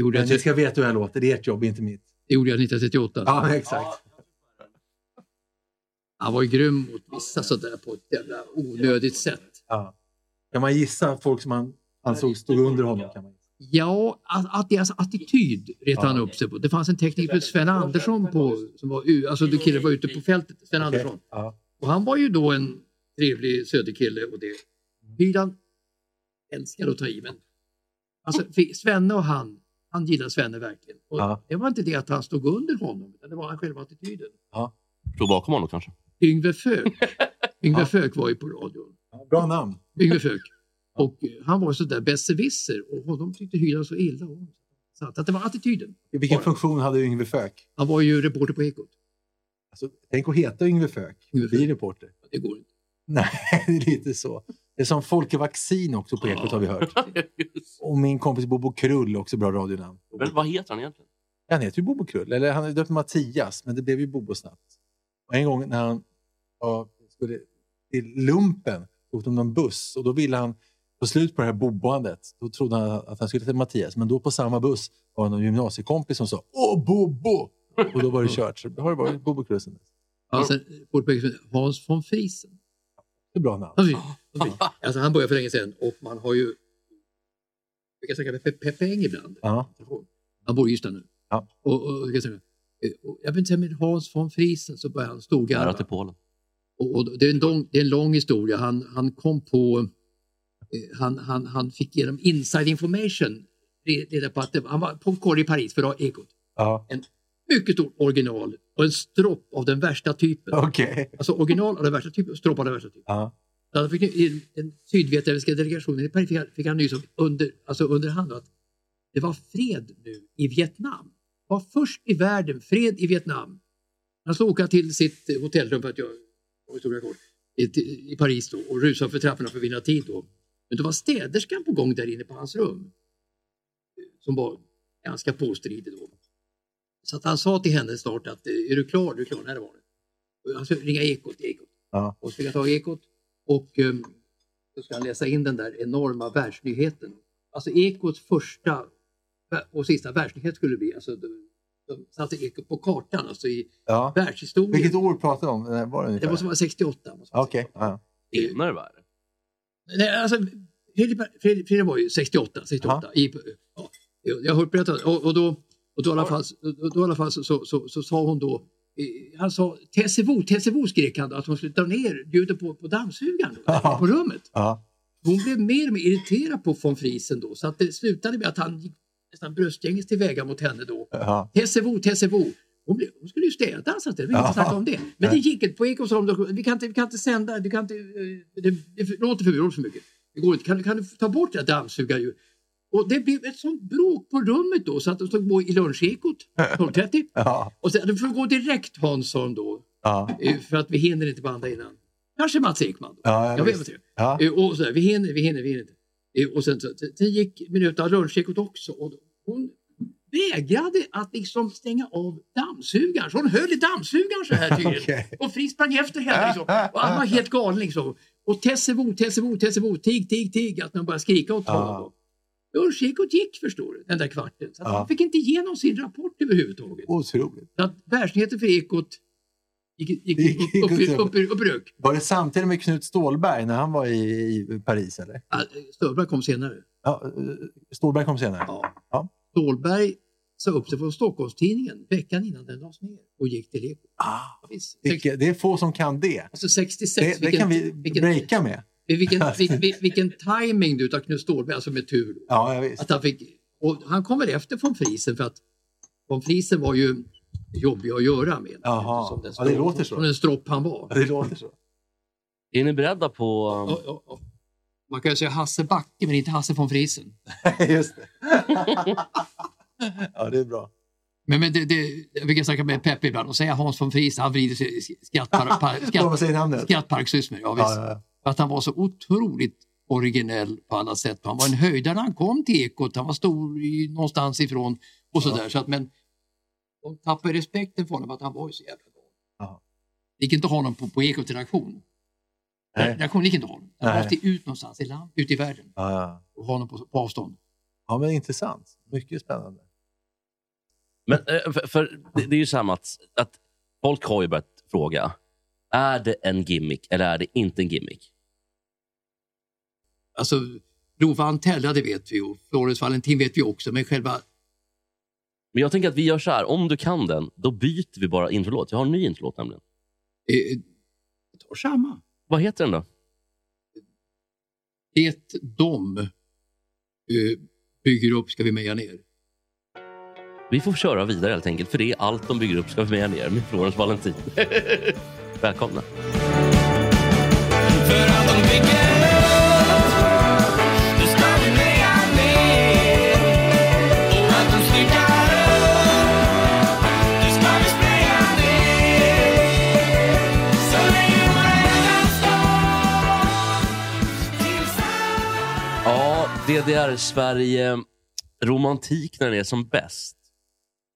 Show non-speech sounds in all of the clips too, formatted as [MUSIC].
Det gjorde, jag, ni ska veta hur jag låter, det är ert jobb, inte mitt. det gjorde jag 1938. Ja, exakt. Han var ju grym mot vissa sådär på ett jävla onödigt sätt. Ja. Kan man gissa folk som han ansåg stod under honom? Kan man. Ja, att, att deras attityd retade han upp sig på. Det fanns en tekniker, Sven Andersson, på, som var, alltså du killen var ute på fältet, Sven Okej. Andersson. Ja. Och han var ju då en trevlig söderkille och det. Hyland älskade att ta i men alltså, Svenne och han, han gillade Svenne verkligen. Och Ja. Det var inte det att han stod under honom, utan det var han själva attityden. Stod bakom honom kanske? Yngve Föök, [LAUGHS] Yngve Föök var ju på radion. Ja, Bra namn. Yngve Föök. [LAUGHS] Och eh, han var sådär besserwisser och honom tyckte Hyland så illa om. Så att, det var attityden. I vilken funktion hade Yngve Föök? Han var ju reporter på Ekot. Alltså, tänk att heta Yngve Föök. Yngve Bli reporter. Det går inte. Nej, [LAUGHS] det är lite så. Det är som Folke Vaccin också på Ekot har vi hört. [LAUGHS] Och min kompis Bobo Krull, också bra radionamn. Men vad heter han egentligen? Han heter ju Bobo Krull, eller han är döpt Mattias, men det blev ju Bobo snabbt. Och en gång när han ja, skulle till lumpen åkte de någon buss och då ville han få slut på det här boboandet. Då trodde han att han skulle heta Mattias, men då på samma buss var det någon gymnasiekompis som sa Åh, Bobo! Och då var det kört. Så har det varit Bobo Krull sen dess. Alltså, Hans von Friesen. Det är bra namn. Friesen. Alltså, han började för länge sedan och man har ju jag kan säga Pe- Peppe Eng ibland. Ja. Han bor i Ystad nu. Ja. Och, och, jag, kan säga, och jag vill inte säga med Hans von Friesen så började han storgarva. till Polen. Och, och det, är en lång, det är en lång historia. Han, han kom på, eh, han, han, han fick genom inside information reda på att det, han var på korg i Paris för Ekot. Ja. Mycket stort original och en stropp av den värsta typen. Okej. Alltså original av den värsta typen och stropp av den värsta typen. Så han fick, i den sydvietnamesiska delegationen i Paris fick fick han nys om under, alltså under hand att det var fred nu i Vietnam. var först i världen, fred i Vietnam. Han skulle åka till sitt hotellrum för att jag, jag historia kort, i, i Paris då, och rusa för trapporna för att vinna tid. Då. Men då var städerskan på gång där inne på hans rum. Som var ganska påstridig då. Så att han sa till henne snart att eh, är du klar? Du är klar? Nej, det var det. Han skulle ringa Ekot. ekot. Ja. Och så fick han tag i Ekot och um, så ska han läsa in den där enorma världsnyheten. Alltså Ekots första och sista världsnyhet skulle det bli. Alltså, de, de satte Ekot på kartan, alltså i Ja. världshistorien. Vilket år pratar du om? När Var det Det måste vara 68. måste vara Okej. Ja. Innan världen. Nej, alltså, Fredrik, Fredrik, Fredrik var ju 68. 68 i, ja, jag har hört berättat. Och, och, då, och då, i alla fall, då, i alla fall så, så, så, så sa hon då, eh, han sa TCO, TCO skrek han då, att hon skulle dra ner ljudet på, på dammsugaren då, på rummet. Ja. Hon blev mer och mer irriterad på von Friesen då så att det slutade med att han gick nästan bröstgänges tillväga mot henne då. Ja. TCO, TCO. Hon, blev, hon skulle ju städa så att det var inget snack om det. Men det gick inte. På Ekot sa de, vi kan inte, vi kan inte sända, du kan inte, eh, det, det låter för, mycket. Det går inte. Kan, du- kan du ta bort det här dammsugarljudet? Och det blev ett sånt bråk på rummet då så att de stod på i lunchekot [LAUGHS] 12.30. Ja. Och sen, du får gå direkt Hansson då, Ja. eh, för att vi hinner inte banda innan. Kanske Mats Ekman. Då. Ja, jag vet inte. Ja. Eh, Och så där, vi hinner, vi hinner, vi hinner inte. Eh, Och sen, så, sen gick minuten av lunchekot också och hon vägrade att liksom stänga av dammsugaren. Så hon höll i dammsugaren så här tydligen. [LAUGHS] Okej. Och Fritz sprang efter henne liksom. Och han var helt [LAUGHS] galen liksom. Och Tessebo, Tessebo, Tessebo, tig, tig, tig. Att de började skrika åt honom. Ja. Lunchekot gick förstår du, den där kvarten. Så Ja. han fick inte igenom sin rapport överhuvudtaget. Otroligt. Så att världsnyheten för Ekot gick, gick, gick, upp, upp, upp. upp, rök. Var det samtidigt med Knut Stålberg när han var i, i Paris? eller? Ah, Stålberg kom senare. Ja, eh, Stålberg kom senare? Ja. Ja. Stålberg sa upp sig från Stockholmstidningen veckan innan den lades ner och gick till Ekot. Ah, Ja, det är få som kan det. Alltså 66. Det, det kan vi vilken, breaka med. Vilken, [LAUGHS] vilken, vilken, timing du av Knut Stålberg, alltså med tur. Ja. Att han, fick, och han kom väl efter von Friesen för att von Friesen var ju jobbig att göra med. Jaha. Som den Ja, det stropp- låter så. Som den stropp han var. Ja, Det låter så. Är ni beredda på... Ja, ja, ja. Man kan ju säga Hasse Backe men inte Hasse von Friesen. [LAUGHS] Just det. ja, det är bra. Men, men det, det, jag brukar snacka med Peppe ibland och säga Hans von Friesen, han vrider sig i skrattpar, [LAUGHS] par, Vad man skratt, skrattparksrytmer. Ja, visst. Ja, ja, ja. Att han var så otroligt originell på alla sätt. Han var en höjdare när han kom till Ekot, han var stor i, någonstans ifrån och sådär. Så att, men de tappade respekten för honom för att han var ju så jävla. Ja. Det gick inte att ha honom på, på Ekot redaktion. Nej. Redaktion gick inte att ha honom. Han måste ut någonstans i land, ut i världen Ja, ja. och ha honom på, på avstånd. ja, men intressant. Mycket spännande. Men eh, för, för det, det är ju samma att, att folk har ju börjat fråga. Är det en gimmick eller är det inte en gimmick? Alltså, Lova Antella, det vet vi och Florence Valentin vet vi också, men själva Men jag tänker att vi gör så här. Om du kan den, då byter vi bara introlåt. Jag har en ny introlåt nämligen. eh, jag tar samma. Vad heter den då? Det de eh, bygger upp ska vi meja ner. Vi får köra vidare helt enkelt. För det är allt de bygger upp ska vi med ner med Florence Valentin. [LAUGHS] Välkomna. För att de bygger Ja, DDR-Sverige. Romantik när den är som bäst.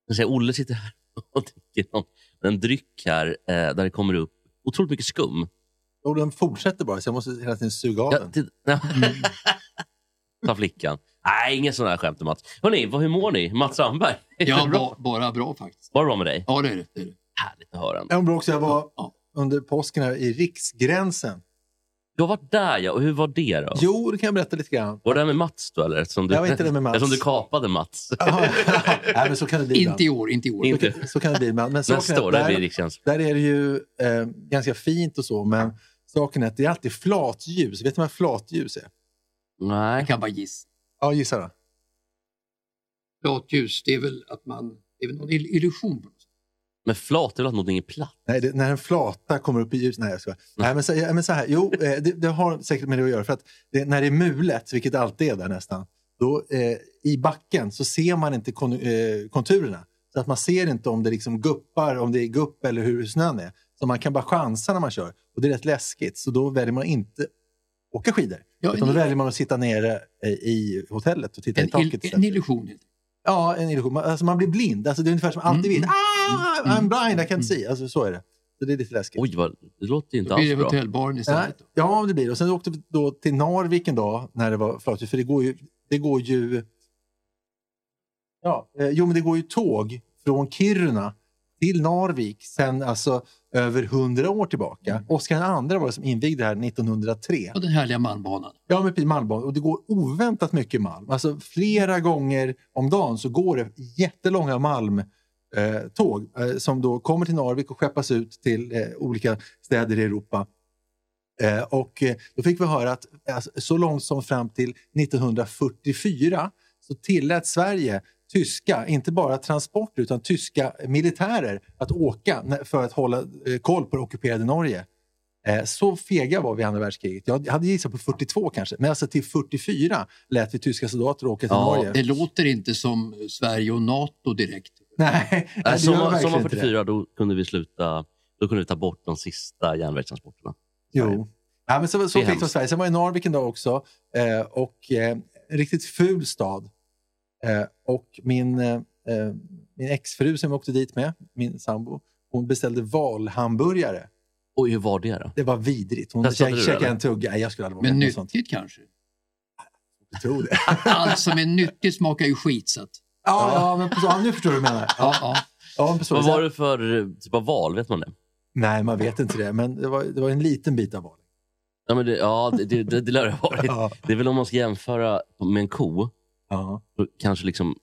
Jag säger, Olle sitter här och dricker någon, en dryck här eh, där det kommer upp otroligt mycket skum. Och den fortsätter bara, så jag måste hela tiden suga av Ja, den. till, [LAUGHS] Ta flickan. Nej, inget sådana här skämt Mats. Hörrni, vad, hur mår ni? Mats Sandberg? [LAUGHS] Ja, bra? ba, bara bra faktiskt. Var det bra med dig? Ja, det är det. det, är det. Härligt att höra. Jag var också, jag var Ja. under påsken här i Riksgränsen. Du har varit där ja, och hur var det då? Jo, det kan jag berätta lite grann. Var det där med Mats då eller? Eftersom du, Jag var inte där med Mats. Eftersom du kapade Mats. [LAUGHS] Jaha, Nej, men så kan det bli Inte i år, inte i år. Inte. Så kan- Så kan det bli. Men saken Nästa är år, där blir Riksgräns. där är det ju eh, ganska fint och så, men saken är att det är alltid flatljus. Vet du vad flatljus är? Nej. Jag kan bara gissa. Ja, gissa då. Flatljus, det är väl att man... Det är väl någon ill- illusion. Men flat är väl att någonting är platt? Nej, det, när en flata kommer upp i ljus. Nej, jag ska. Nej, men så, ja, men så här. Jo, eh, det, det har säkert med det att göra. För att det, när det är mulet, vilket det alltid är där nästan, då eh, i backen så ser man inte kon, eh, konturerna. Så att man ser inte om det liksom guppar, om det är gupp eller hur snön är. Så man kan bara chansa när man kör. Och det är rätt läskigt. Så då väljer man inte åka skidor. Ja, utan då väljer man att sitta nere eh, i hotellet och titta i En, taket. ill- istället. en illusion. Ja, en illusion. Man, alltså man blir blind. Alltså det är ungefär som alltid Mm, vill. Ah, I'm blind, I can't see. Alltså så är det. Så det är lite läskigt. Oj, vad, det låter ju inte Då blir alls det bra. hotellbaren Ja, istället. då. ja, det blir det. Och sen åkte vi då till Narvik en dag när det var flatljus. För det går ju... Det går ju ja, eh, jo, men det går ju tåg från Kiruna till Narvik sen alltså över hundra år tillbaka. Oskar II var det som invigde det här 1903. Och den härliga Malmbanan. Ja, precis, Malmbanan. Och det går oväntat mycket malm. Alltså flera gånger om dagen så går det jättelånga malmtåg eh, eh, som då kommer till Narvik och skeppas ut till eh, olika städer i Europa. Eh, och då fick vi höra att alltså, så långt som fram till 1944 så tillät Sverige tyska, inte bara transporter utan tyska militärer att åka för att hålla eh, koll på det ockuperade Norge. Eh, Så fega var vi i andra världskriget. Jag hade gissat på 42 kanske, men alltså till 44 lät vi tyska soldater åka till Ja, Norge. Det låter inte som Sverige och NATO direkt. Nej, nej, sommar, det. 44, då kunde vi sluta. Då kunde vi ta bort de sista järnvägstransporterna. Jo. Ja, men så så fick Sverige. Sen var jag i Narvik en dag också. Eh, och eh, en riktigt ful stad. Eh, och min, eh, eh, min exfru som jag åkte dit med, min sambo, hon beställde valhamburgare. Oj, hur var det då? Det var vidrigt. Hon käk- käkade eller? en tugga. Nej, jag skulle aldrig Men något sånt. nyttigt kanske? Jag tror det. [LAUGHS] Allt som är nyttigt smakar ju skit. Så att, ja, ja, men så, ja, nu förstår du vad jag menar. ja, Ja, ja. ja, men på så, Vad var det för typ av val? Vet man det? Nej, man vet inte det. Men det var, det var en liten bit av val. Ja, men det, ja det, det, det, det lär det ha varit. [LAUGHS] Ja. Det är väl om man ska jämföra med en ko, Ja, kanske liksom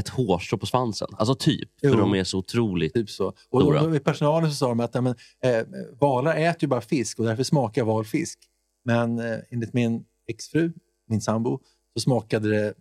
ett hårstrå på svansen. Alltså typ, Jo. för de är så otroligt... typ så. Och Stora. då, med personalen så sa de att ja, men, eh, valar äter ju bara fisk och därför smakar val fisk. Men eh, enligt min exfru, min sambo, så smakade det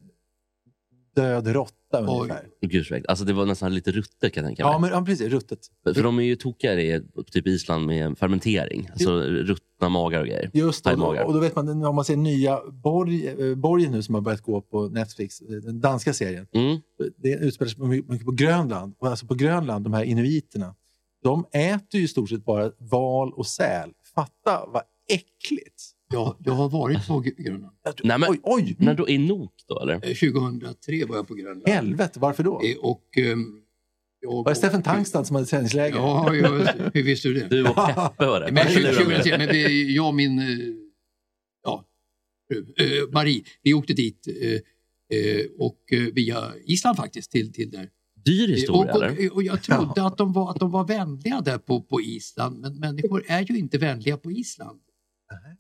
död råtta 8 Oj. Ungefär. Gud, så äckligt. alltså, det var nästan lite ruttet kan jag tänka mig. Ja, men, ja, precis. Ruttet. För de är ju tokiga i typ Island med fermentering. Alltså ruttna magar och grejer. Just det, och då, och då vet man, om man ser nya Borg, eh, Borgen nu som har börjat gå på Netflix, eh, den danska serien. Mm. Det utspelar sig mycket på Grönland. Och alltså på Grönland, de här inuiterna, de äter ju i stort sett bara val och säl. Fatta vad äckligt! Jag, jag har varit på Gr- Grönland. Nej, men- Oj, oj! När då, I Nok då eller? Eh, 2003 var jag på Grönland. Helvete, varför då? Eh, Och, ehm, jag Var det Steffen Tangstad som hade träningsläger? Ja, jag, [LAUGHS] hur visste du det? Du och Peppe var det. Men Eller hur? 2003, men vi, jag och min eh, ja, eh, Marie, vi åkte dit eh, eh, och eh, via Island faktiskt till, till där. Dyr Eh, historia och, eller? och, och jag trodde att de var, att de var vänliga där på, på Island, men människor är ju inte vänliga på Island.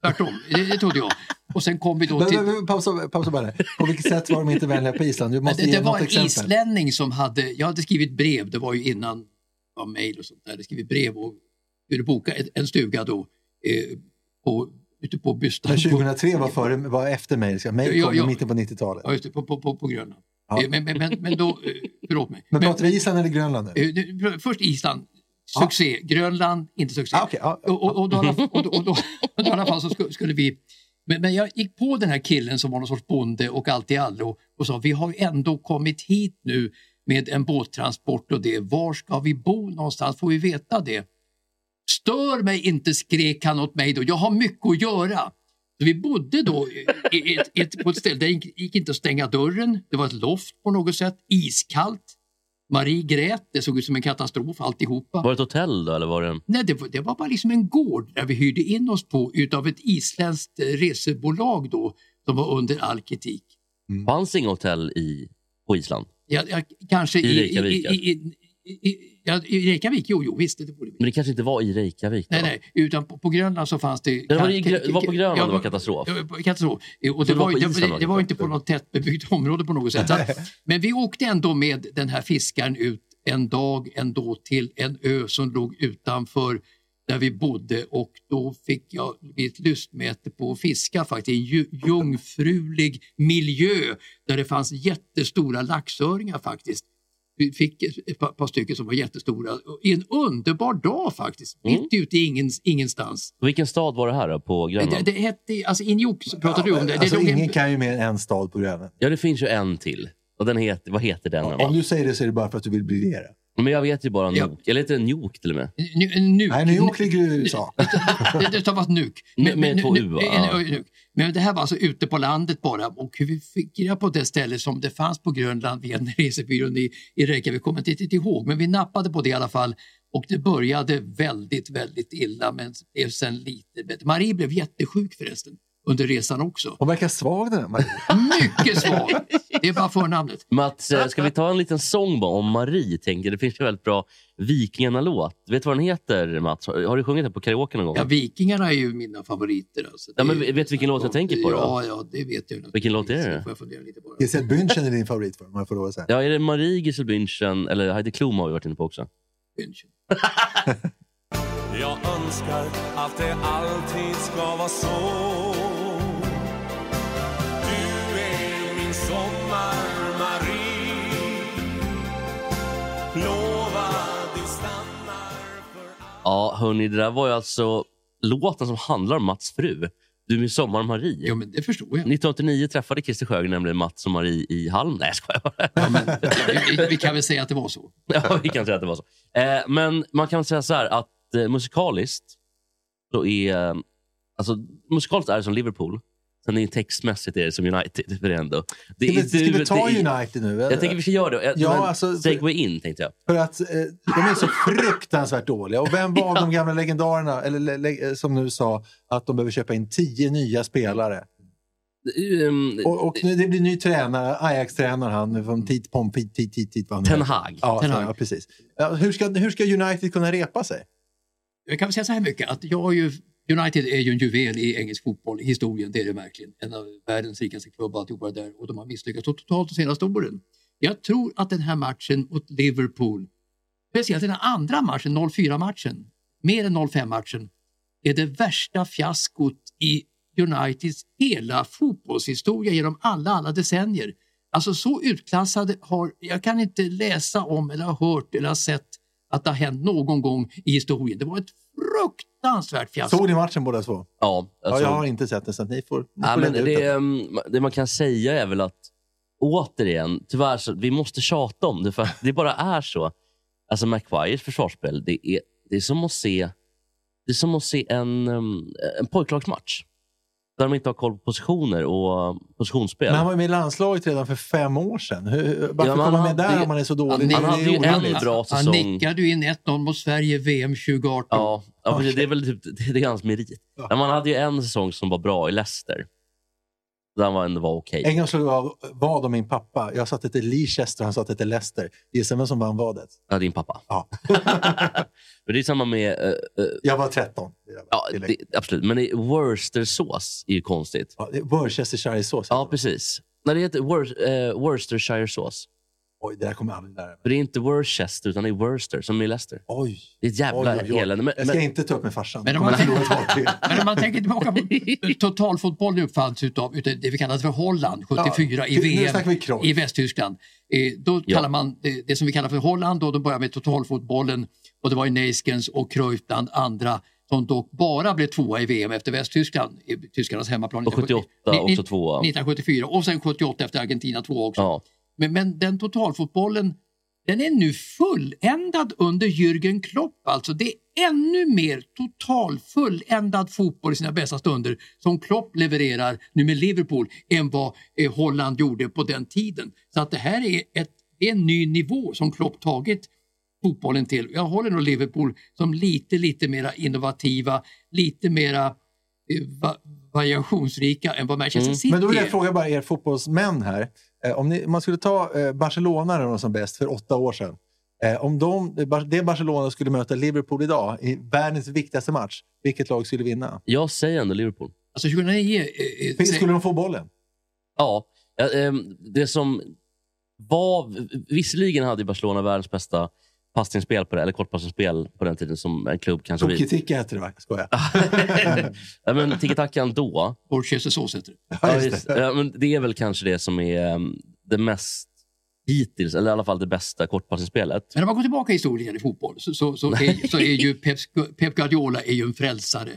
Tvärtom, det, det trodde jag. Och sen kom vi då till... pausa, pausa bara. På vilket sätt var de inte vänliga på Island? Du måste det, ge det var något en exempel. islänning som hade, jag hade skrivit brev, det var ju innan ja, mejl och sånt där, jag hade skrivit brev och skulle boka en, stuga då eh, på, ute på Bystan. Men 2003 var, före, var efter. Mig Ja, kom i mitten på 90-talet. Ja, just på, på, på, på Grönland. Ja. Eh, Men, men, men, då, eh, förlåt mig. Men pratar vi Island eller Grönland nu? Eh, nu, Först Island, succé. Grönland, inte succé. Ah, okej, ja. Och, och, då, i och, då, och, då, [LAUGHS] då i alla fall så skulle, vi... Men, men jag gick på den här killen som var någon sorts bonde och allt i allo och sa vi har ju ändå kommit hit nu med en båttransport och det. Var ska vi bo någonstans? Får vi veta det? Stör mig inte, skrek han åt mig då. Jag har mycket att göra. Så vi bodde då i, i, ett, på ett ställe där det gick inte att stänga dörren. Det var ett loft på något sätt, iskallt. Marie grät, det såg ut som en katastrof alltihopa. Var det ett hotell då eller var det. Nej, det var, det var bara liksom en gård där vi hyrde in oss på utav ett isländskt eh, resebolag då som var under all kritik. Fanns inga hotell i, på Island? Jag, jag, kanske i, i, i, i, ja, i Reykjavik, jo, jo visst det borde vi. Men det kanske inte var i Reykjavik? Då? Nej, nej, utan på, på Grönland så fanns det... Det var i det var på Grönland det var katastrof? Ja, katastrof. Och det, var var, det, Island det, var det var inte på något tättbebyggt område på något sätt. Att, [LAUGHS] men vi åkte ändå med den här fiskaren ut en dag ändå till en ö som låg utanför där vi bodde och då fick jag ett lystmäte på att fiska faktiskt i jungfrulig miljö där det fanns jättestora laxöringar faktiskt. Vi fick ett par, par stycken som var jättestora. I en underbar dag faktiskt, Mm. mitt ute i ingens, ingenstans. Vilken stad var det här då, på Det, Grönland? det hette, alltså Injuk pratar du om det. Alltså, det ingen kan ju mer än en stad på Grönland. Ja, det finns ju en till. Och den heter, vad heter den? då? Om du säger det så är det bara för att du vill briljera. Men jag vet ju bara Ja. Nok. Eller heter det Njuk till och med? Nu, en nuk. Nej, New York ligger i USA. [LAUGHS] det, det stavas nuk. Med- med två U, Ja. Men det här var alltså ute på landet bara och hur vi fick reda på det ställe som det fanns på Grönland via en resebyrån i, i Reykjavik kommer jag inte riktigt ihåg men vi nappade på det i alla fall och det började väldigt, väldigt illa men blev sen lite bättre. Marie blev jättesjuk förresten under resan också. Hon verkar svag den här Marie. Mycket svag! Det är bara förnamnet. Mats, eh, ska vi ta en liten sång bara om Marie? Tänker. Det finns ju en väldigt bra Vikingarna-låt. Vet du vad den heter, Mats? Har, du sjungit den på karaoke någon gång? Ja, Vikingarna är ju mina favoriter. Alltså. Ja, men vet du vilken låt jag tänker på då? Ja, ja det vet jag. Vilken låt är det? Så Får jag fundera lite på det. Giselle Bündchen är din favorit för om jag får lov att säga. Ja, är det Marie Gisela Bündchen eller Heidi Klum har vi varit inne på också? München. [LAUGHS] Jag önskar att det alltid ska vara så Ja, hörni, det där var ju alltså låten som handlar om Mats fru. Du min sommar-Marie. Ja, men det förstår jag. 1989 träffade Christer Sjögren nämligen Mats och Marie i Halm. Nej, jag skojar bara. Ja, men, vi, vi kan väl säga att det var så. Ja, vi kan säga att det var så. Eh, men man kan säga så här att eh, musikaliskt så är... Alltså, musikaliskt är det som Liverpool. Sen är textmässigt är det som United. För det ändå. Det Ska vi, ska vi du- ta det är- United nu? Jag tänker vi ska göra det. Ja, Ja, alltså, Segway in, tänkte jag. För att eh, de är så fruktansvärt dåliga. Och vem var [LAUGHS] av de gamla legendarerna eller, le, le, eh, som nu sa att de behöver köpa in tio nya spelare? Um, Och, och det blir ny tränare, Ajax-tränare han från tit, pom, tit, tit, tit, vad Ten. Hag. Ja, Ten Hag. ja, precis. Ja, hur, ska, hur ska United kunna repa sig? Jag kan väl säga så här mycket att jag har ju, United är ju en juvel i engelsk fotboll, i historien, det är det verkligen. En av världens rikaste klubbar alltihopa där och de har misslyckats totalt de senaste åren. Jag tror att den här matchen mot Liverpool, speciellt den här andra matchen, 0-4-matchen, mer än 0-5-matchen, är det värsta fiaskot i Uniteds hela fotbollshistoria genom alla, alla decennier. Alltså så utklassade har, jag kan inte läsa om eller ha hört eller ha sett att det har hänt någon gång i historien. Det var ett fruktansvärt fiasko. Såg ni matchen båda två? Ja, Ja, alltså, jag har inte sett den, så att ni får, ni Ja, får men det, mm, det man kan säga är väl att återigen, tyvärr, så, vi måste tjata om det för det bara är så. Alltså Maguires försvarsspel, det är, det är som att se, det är som att se en, um, en pojklagsmatch. Där de inte har koll på positioner och positionsspel. Men han var med i landslaget redan för fem år sedan. Hur, varför Ja, kommer han han med där om han är så Han dålig? han det hade en bra Han säsong. nickade ju in 1-0 mot Sverige VM 2018. Ja, ja precis, det är väl typ, det är hans merit. Ja. Men man hade ju en säsong som var bra i Leicester. Där var ändå var okej. En gång slog jag vad om min pappa. Jag satte till Leicester och han satte till Leicester. Gissa vem som vann vadet? Ja, din pappa. Ja. [LAUGHS] Men det är samma med... eh, eh, Jag var 13. vill jag ja, det, absolut. Men Worcestersås är ju konstigt. Ja, Worcestershiresås. Ja, precis. Nej, det heter Wor- eh, Worcestershire-sås. Oj, det där kommer jag aldrig lära mig. För det är inte Worcester, utan det är Worcester, som i Leicester. Oj. Det är ett jävla Oj, oj, oj. elände. Men, Jag ska men, inte ta upp med farsan. Men om man-. [LAUGHS] Men om man tänker tillbaka på totalfotbollen uppfanns utav, utav det vi kallade för Holland 74 i nu VM i Västtyskland. Eh, då Ja. kallar man det, det som vi kallar för Holland då, de började med totalfotbollen och det var ju Neiskens och Cruyff bland andra som dock bara blev tvåa i VM efter Västtyskland, i tyskarnas hemmaplan. och 78 Ni- ni- också tvåa. 1974 och sen 78 efter Argentina två också. Ja. Men, men den totalfotbollen den är nu fulländad under Jürgen Klopp. Alltså det är ännu mer total fulländad fotboll i sina bästa stunder som Klopp levererar nu med Liverpool än vad eh, Holland gjorde på den tiden. Så att det här är, ett, är en ny nivå som Klopp tagit fotbollen till. Jag håller nog Liverpool som lite, lite mera innovativa, lite mera eh, va, variationsrika än vad Manchester Mm. City Men då vill är. jag fråga bara er fotbollsmän här. Eh, om, ni, om man skulle ta eh, Barcelona när de som bäst för åtta år sedan. Eh, om de, det Barcelona skulle möta Liverpool idag i världens viktigaste match, vilket lag skulle vinna? Jag säger ändå Liverpool. Alltså 2009... Eh, eh, Skulle de få bollen? Ja, det som var... Visserligen hade Barcelona världens bästa passningsspel på det, eller kortpassningsspel på den tiden som en klubb kanske... vi- Tiki-Tika heter det va? Skojar. [LAUGHS] ja, men tiki-taka ändå. Borchester sås heter det. Ja, [LAUGHS] Ja, just just, det. ja, men det är väl kanske det som är um, det mest hittills, eller i alla fall det bästa kortpassningsspelet. Men om man går tillbaka i historien i fotboll så, så, så, är, [LAUGHS] så är ju Pep, Pep Guardiola är ju en frälsare.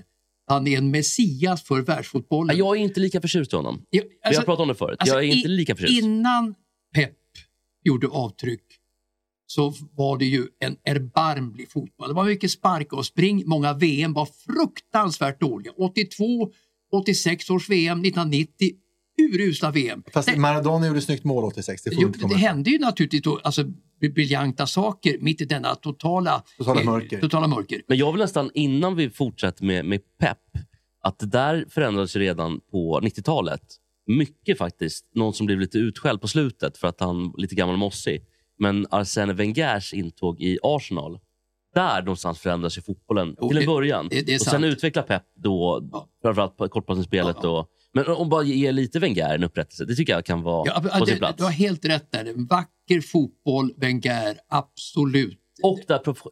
Han är en messias för världsfotbollen. Jag är inte lika förtjust i honom. Jag- Vi alltså, har pratat om det förut. alltså, jag är inte i- lika förtjust. Innan Pep gjorde avtryck så var det ju en erbarmlig fotboll. Det var mycket sparka och spring. Många VM var fruktansvärt dåliga. 82, 86 års VM, 1990 urusla VM. Fast Maradona gjorde snyggt mål 86. Det Jo, det hände ju naturligtvis då, alltså, briljanta saker mitt i denna totala, Totala eh, mörker. totala mörker. Men jag vill nästan, innan vi fortsätter med, med Pep, att det där förändrades ju redan på 90-talet. Mycket faktiskt. Någon som blev lite utskälld på slutet för att han var lite gammal och mossig. Men Arsène Wengers intåg i Arsenal, där någonstans förändras ju fotbollen Jo, till en början. det- det och sen utvecklar Pep då, Ja. framförallt på kortpassningsspelet. Ja, Och, men om bara ge lite Wenger en upprättelse, det tycker jag kan vara Ja, på det, sin plats. du har helt rätt där. En vacker fotboll, Wenger, absolut. Och det, prof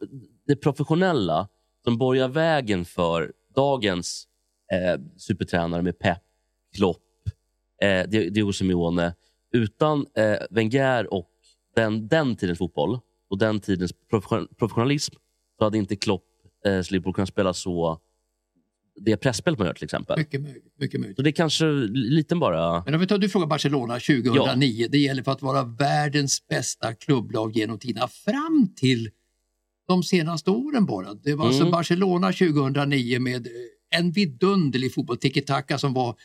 det professionella som borgar vägen för dagens eh, supertränare med Pep, Klopp, eh, Di- Diego Simeone. Utan eh, Wenger och den, den tidens fotboll och den tidens profession professionalism så hade inte Klopp eh, Liverpool kunnat spela så det pressspelet man gör till exempel. Mycket möjligt. Mycket möjligt. Så det är kanske lite bara... Men om vi tar, du frågar Barcelona 2009. Det gäller för att vara världens bästa klubblag genom tiderna fram till de senaste åren bara. Det var alltså Mm. Barcelona 2009 med eh, en vidunderlig fotboll, tiki-taka som var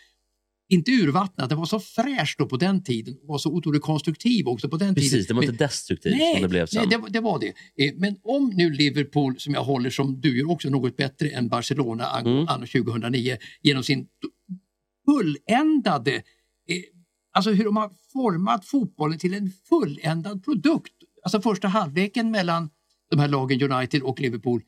inte urvattnad, det var så fräscht då på den tiden och var så otroligt konstruktiv också på den Precis, tiden. det var inte destruktivt som det blev sen. Nej, det, var- det var det. Eh, Men om nu Liverpool, som jag håller som du gör också något bättre än Barcelona Mm. anno 2009 genom sin fulländade, eh, alltså hur de har format fotbollen till en fulländad produkt. Alltså första halvleken mellan de här lagen United och Liverpool,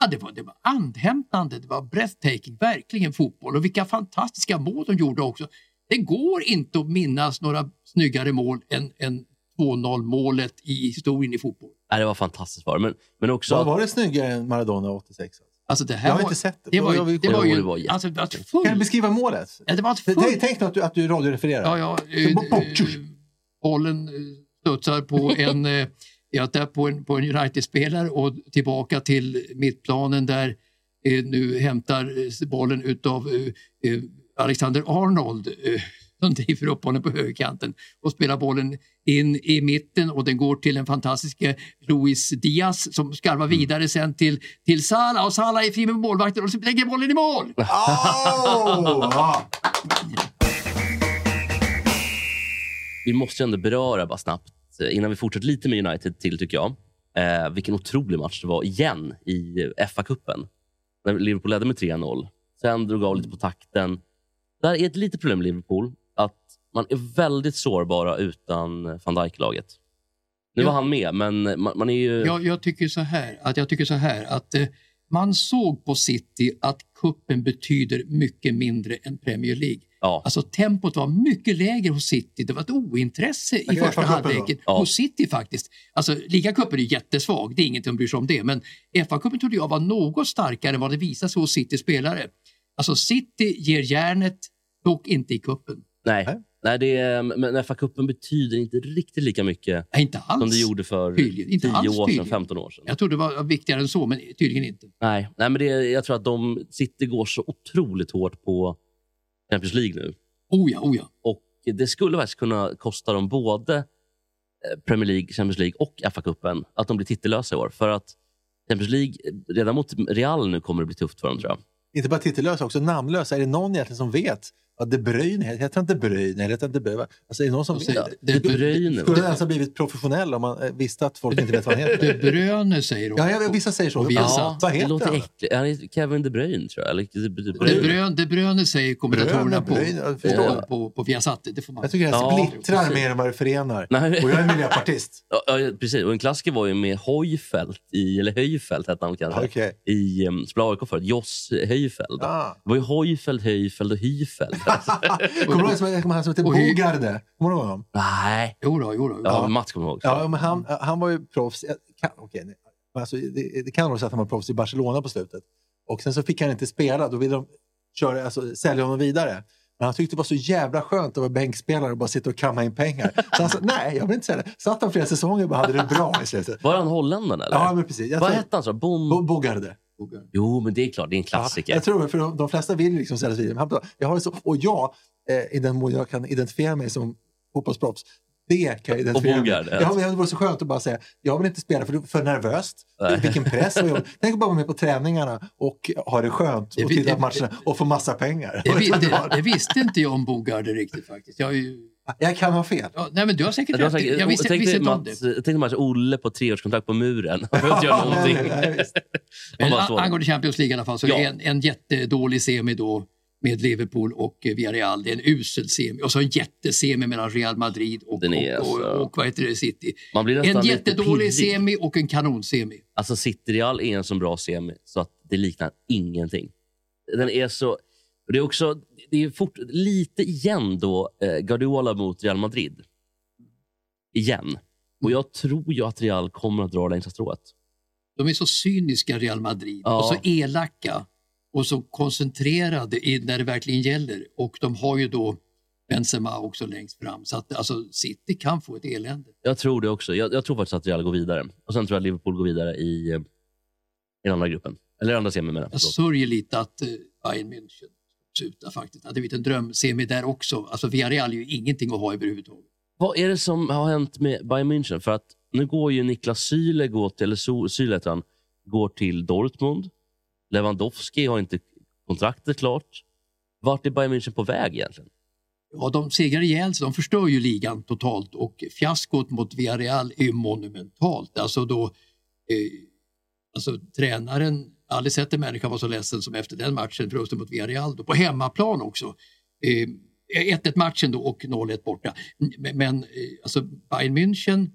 ja, det, var, det var andhämtande, det var breathtaking, verkligen fotboll och vilka fantastiska mål de gjorde också. Det går inte att minnas några snyggare mål än, än 2-0 målet i historien i fotboll. Nej, det var fantastiskt var det. Men, men också... Var, var det snyggare än Maradona 86? Alltså det här Jag har var, inte sett det. Det var, ju, det var ju det var jätte- alltså, det var ett Kan du full, beskriva målet? ja, det var ett full, tänk att du, att du radiorefererar. ja, ja, eh, eh, bollen eh, studsar på [LAUGHS] en, eh, ja, där på en, på en United-spelare och tillbaka till mittplanen där eh, nu hämtar eh, bollen utav eh, eh, Alexander Arnold eh, som [LAUGHS] driver upp bollen på högerkanten och spelar bollen in i mitten och den går till den fantastiska Luis Diaz som skarvar vidare sen till, till Salah och Salah är fri med målvakten och så lägger bollen i mål. [LAUGHS] Oh! Vi måste ändå beröra bara snabbt, eh, innan vi fortsätter lite med United till tycker jag. Eh, vilken otrolig match det var igen i FA-cupen. När Liverpool ledde med 3-0. Sen drog av lite på takten. Där är ett litet problem med Liverpool. Att man är väldigt sårbara utan van Dijk-laget. Nu Ja. var han med, men man, man är ju... Jag, jag tycker så här att, jag tycker så här att eh, man såg på City att kuppen betyder mycket mindre än Premier League. ja. Alltså tempot var mycket lägre hos City. Det var ett ointresse i första halvleken Ja. hos City faktiskt. Alltså ligacupen är jättesvag, det är inget de bryr sig om det. Men FA-cupen trodde jag var något starkare än vad det visade sig hos Citys spelare. Alltså City ger järnet, dock inte i kuppen. Nej, Nej. Det är, men FA-cupen betyder inte riktigt lika mycket Nej, inte alls. som det gjorde för Tydligen, inte 10 alls år sedan, tydligen. 15 år sedan. Jag trodde det var viktigare än så, men tydligen inte. Nej, nej men det, jag tror att de City går så otroligt hårt på Champions League nu. Oh ja, oh ja. Och Det skulle faktiskt kunna kosta dem både eh, Premier League, Champions League och FA-cupen att de blir titellösa i år. För att Champions League, redan mot Real nu kommer det bli tufft för dem tror jag. Inte bara titellösa, också namnlösa. Är det någon egentligen som vet vad De Bruyne heter? Heter De Bruyne? Heter De Bruyne? Alltså, är det någon som det? De Bruyne. Skulle ens ha blivit professionell om man eh, visste att folk inte vet vad han De heter? Bruyne säger de. Ja, ja, vissa säger så. Och vi har Ja, vad det heter låter han? äckligt. Han är Kevin De Bruyne tror jag. Eller, De, De De Bruyne. Bruyne, de Bruyne säger kommentatorerna Bruyne, Bruyne, jag på, på, på, på Viasat. Det får man. Jag tycker det Ja, splittrar precis. mer än vad det förenar. Nej. Och jag är miljöpartist. [LAUGHS] Ja, ja, precis. Och en klassiker var ju med Hojfeldt, i, eller Höjfeldt hette han kanske, Okej. i um, spelade AIK förut. Joss Höjfeldt. Ah. Det var ju Hojfeldt, Höjfeldt och Hyfeldt. Kommer du ihåg han som hy- Bogarde? Kommer du ihåg honom? Nej. Jo då, jo då. Ja, Mats kommer ihåg. Ja, men han, han var ju proffs. Kan, nej. Men alltså, det, det kan vara så att han var proffs i Barcelona på slutet. Och sen så fick han inte spela. Då ville de köra, alltså, sälja honom vidare. Men han tyckte det var så jävla skönt att vara bänkspelare och bara sitta och kamma in pengar. Så han sa, nej, jag vill inte sälja. Satt han flera säsonger och bara hade det bra i slutet. Var han holländaren eller? Ja, men precis. Jag Vad tror- hette han? Så? Bom... Bo- Bogarde. Jo, men det är klart. Det är en Ja, klassiker. jag tror för de, de flesta vill ju liksom sälja sig vidare. Han bara, Jag har så, och jag, eh, i den mån jag kan identifiera mig som fotbollsproffs, det kan jag identifiera mig Bogard, ja, men Det vore så skönt att bara säga, jag vill inte spela för det är för nervöst. Nej. Vilken press. Och jag, tänk att bara vara med på träningarna och ha det skönt och titta på matcherna och få massa pengar. [LAUGHS] Det, det, det visste inte jag om Bogarde riktigt faktiskt. Jag, ju, Jag kan ha fel. ja, nej men du har säkert Du har rätt. Jag visste, tänk visste inte om det. tänk dig Mats Olle på treårskontrakt på muren. Han behöver inte göra [LAUGHS] någonting. Nej, nej, Men angående Champions League i alla fall så Ja. en, en jättedålig semi då med Liverpool och eh, Villarreal. Det är en usel semi. Och så en jättesemi mellan Real Madrid och, är och, och, alltså- vad heter det, City. En jättedålig semi och en kanonsemi. Alltså City Real är en så bra semi så att det liknar ingenting. Den är så... Det är också det är fort, lite igen då eh, Guardiola mot Real Madrid. Igen. Och jag tror ju att Real kommer att dra längsta strået. De är så cyniska Real Madrid Ja. och så elaka och så koncentrerade i, när det verkligen gäller. Och de har ju då Benzema också längst fram. Så att alltså, City kan få ett elände. Jag tror det också. Jag, jag tror faktiskt att Real går vidare. Och Sen tror jag att Liverpool går vidare i, eh, i den andra gruppen. Eller andra semi menar jag. Jag sörjer lite att eh, Bayern München slutar faktiskt. Det hade blivit en drömsemi där också. Alltså Villarreal är ju ingenting att ha överhuvudtaget. Vad är det som har hänt med Bayern München? För att nu går ju Niklas Syle, går till, eller Syle går till Dortmund. Lewandowski har inte kontraktet klart. Vart är Bayern München på väg egentligen? Ja, de segrar ihjäl sig. De förstör ju ligan totalt och fiaskot mot Villarreal är ju monumentalt. Alltså då, eh, alltså tränaren, aldrig sett en människa vara så ledsen som efter den matchen, förlusten mot Villarreal, då, på hemmaplan också. Eh, 1-1 matchen då och 0-1 borta. Men, men eh, alltså Bayern München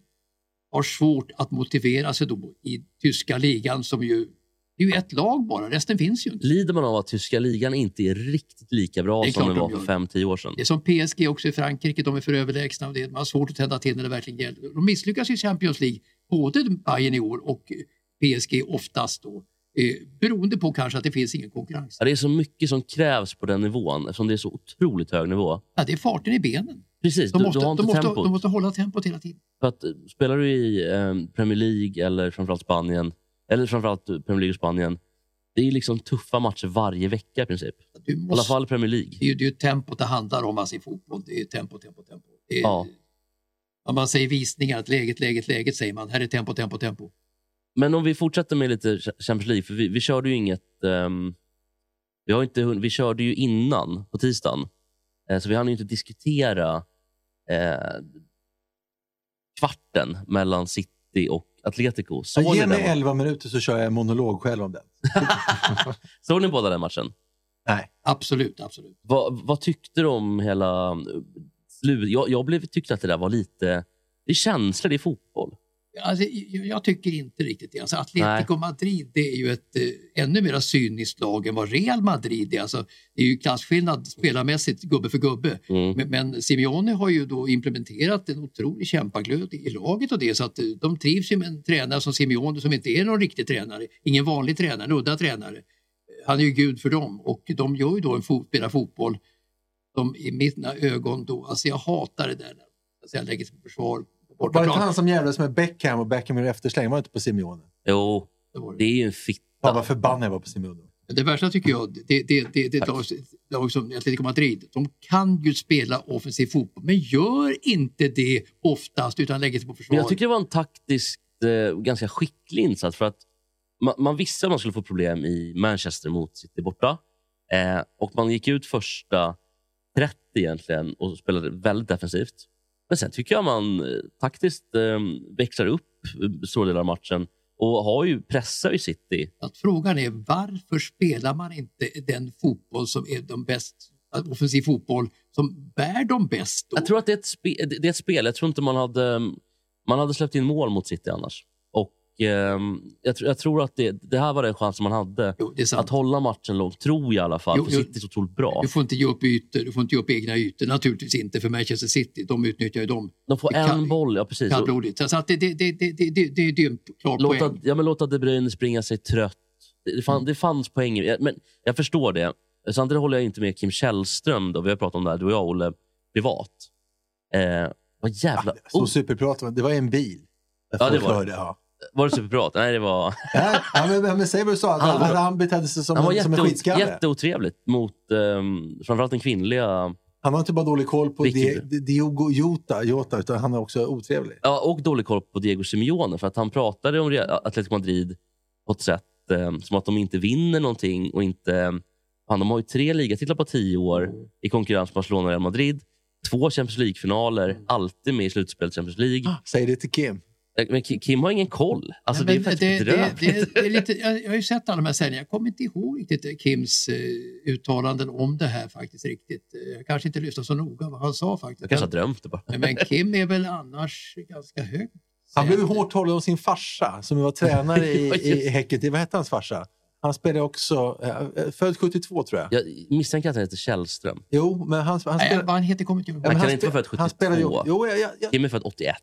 har svårt att motivera sig då i tyska ligan som ju, det är ju ett lag bara, resten finns ju inte. Lider man av att tyska ligan inte är riktigt lika bra som den de var för gör. 5-10 år sedan? Det är som PSG också i Frankrike, de är för överlägsna och det, man har svårt att tända till när det verkligen gäller. De misslyckas i Champions League, både Bayern i år och PSG oftast då. Eh, beroende på kanske att det finns ingen konkurrens. Ja, det är så mycket som krävs på den nivån eftersom det är så otroligt hög nivå. Ja, det är farten i benen. Precis, De du, måste, du har inte de, måste, tempot. de måste hålla tempot hela tiden. För att, eh, spelar du i eh, Premier League eller framförallt Spanien, eller framförallt Premier League och Spanien, det är liksom tuffa matcher varje vecka i princip. Du I alla måste, fall Premier League. det, är ju, det är ju tempot det handlar om alltså, i fotboll. Det är tempo, tempo, tempo. Är, Ja. Om man säger visningar, att läget, läget, läget säger man. Här är tempo, tempo, tempo. Men om vi fortsätter med lite Champions League, för vi, vi körde ju inget... ehm, vi, har inte, vi körde ju innan, på tisdagen, eh, så vi hann ju inte diskutera eh, kvarten mellan City och Atletico. Såg Ge ni, mig den, ma- 11 minuter så kör jag en monolog själv om den. [LAUGHS] såg ni båda den matchen? Nej. Absolut, absolut. Vad, vad tyckte du om hela? Jag, jag blev, tyckte att det där var lite... Det är känslor, det är fotboll. Alltså, jag, tycker inte riktigt det. Alltså, Atletico Madrid det är ju ett eh, ännu mer cyniskt lag än vad Real Madrid är. Alltså, det är ju klasskillnad spelarmässigt, gubbe för gubbe. Mm. Men, men Simeone har ju då implementerat en otrolig kämpaglöd i laget och det så att eh, de trivs ju med en tränare som Simeone som inte är någon riktig tränare, ingen vanlig tränare, en udda tränare. Han är ju gud för dem och de gör ju då en fot, spelar fotboll som i mina ögon då, alltså jag hatar det där när alltså jag lägger sig på försvar Var det inte han som jävlades med Beckham och Beckham gjorde eftersläng? Var det inte på Simeone? Jo, Det var det. det är ju en fitta. Fan vad förbannad jag var på Simeone. Det värsta tycker jag, det, det, det, det, det är ett lag, lag som Atletico Madrid, de kan ju spela offensiv fotboll men gör inte det oftast utan lägger sig på försvar. Men jag tycker det var en taktiskt eh, ganska skicklig insats. För att man, man visste att man skulle få problem i Manchester mot City borta. Eh, och Man gick ut första 30 egentligen och spelade väldigt defensivt. Men sen tycker jag man eh, taktiskt eh, växlar upp eh, stora delar av matchen och har ju, pressar ju City. att frågan är varför spelar man inte den fotboll som är de bäst, offensiv fotboll som bär de bäst då? Jag tror att det är, ett spe, det det är ett spel. Jag tror inte man hade, man hade släppt in mål mot City annars. Och eh, jag, tror- jag tror att det, det här var den chansen man hade. Jo, det är sant. Att hålla matchen långt, tror jag i alla fall. Jo, för. City är så otroligt bra. Du får inte ge upp ytor, du får inte ge upp egna ytor. Naturligtvis inte för Manchester City, de utnyttjar ju dem De får kan- en boll, ja precis. Kallblodigt. Så att det, det, det, det, det, det, det, är en klar Låta, poäng. ja, men låta De Bruyne springa sig trött. Det, fann, det fanns poäng. Men jag förstår det. Samtidigt håller jag inte med Kim Källström. Då. Vi har pratat om det här, du och jag, Olle, privat. Eh, vad jävla... Så oh, superprat, det var en bil. Ja, det var det. ja. Var det superprat? Nej, det var... [LAUGHS] Ja, men, men säg vad du sa, att Han han, han betedde sig som, Han var en, som en jätte, skitskalle. jätteotrevligt mot um, framförallt den kvinnliga. Han har inte bara dålig koll på Di- Diogo Jota, Jota, utan han är också otrevlig. Ja, och dålig koll på Diego Simeone. För att han pratade om Atletico Madrid på ett sätt eh, som att de inte vinner någonting. och inte... Fan, de har ju tre ligatitlar på tio år i konkurrens med Barcelona och Real Madrid. Två Champions League-finaler, alltid med i slutspelet Champions League. Säg det till Kim. Eh, Men Ki- Kim har ingen koll. Alltså, Nej, det är det, det, det, det är lite, jag, har ju sett alla de här sändningarna. Jag kommer inte ihåg riktigt Kims eh, uttalanden om det här faktiskt riktigt. Eh, Jag kanske inte lyssnade så noga vad han sa faktiskt. Jag kanske har drömt det bara. Men, men Kim är väl annars ganska hög. Han blev ju hårt hållen av sin farsa som var tränare i, [LAUGHS] i Häcken. Vad hette hans farsa? Han spelade också, eh, född 72 tror jag. Jag misstänker att han heter Källström. Jo, men han, han Nej, spelade... vad han heter kommer inte ihåg. Men kan han inte vara född Han spelade ju... 72. Jo, jag, jag, Kim är född 81.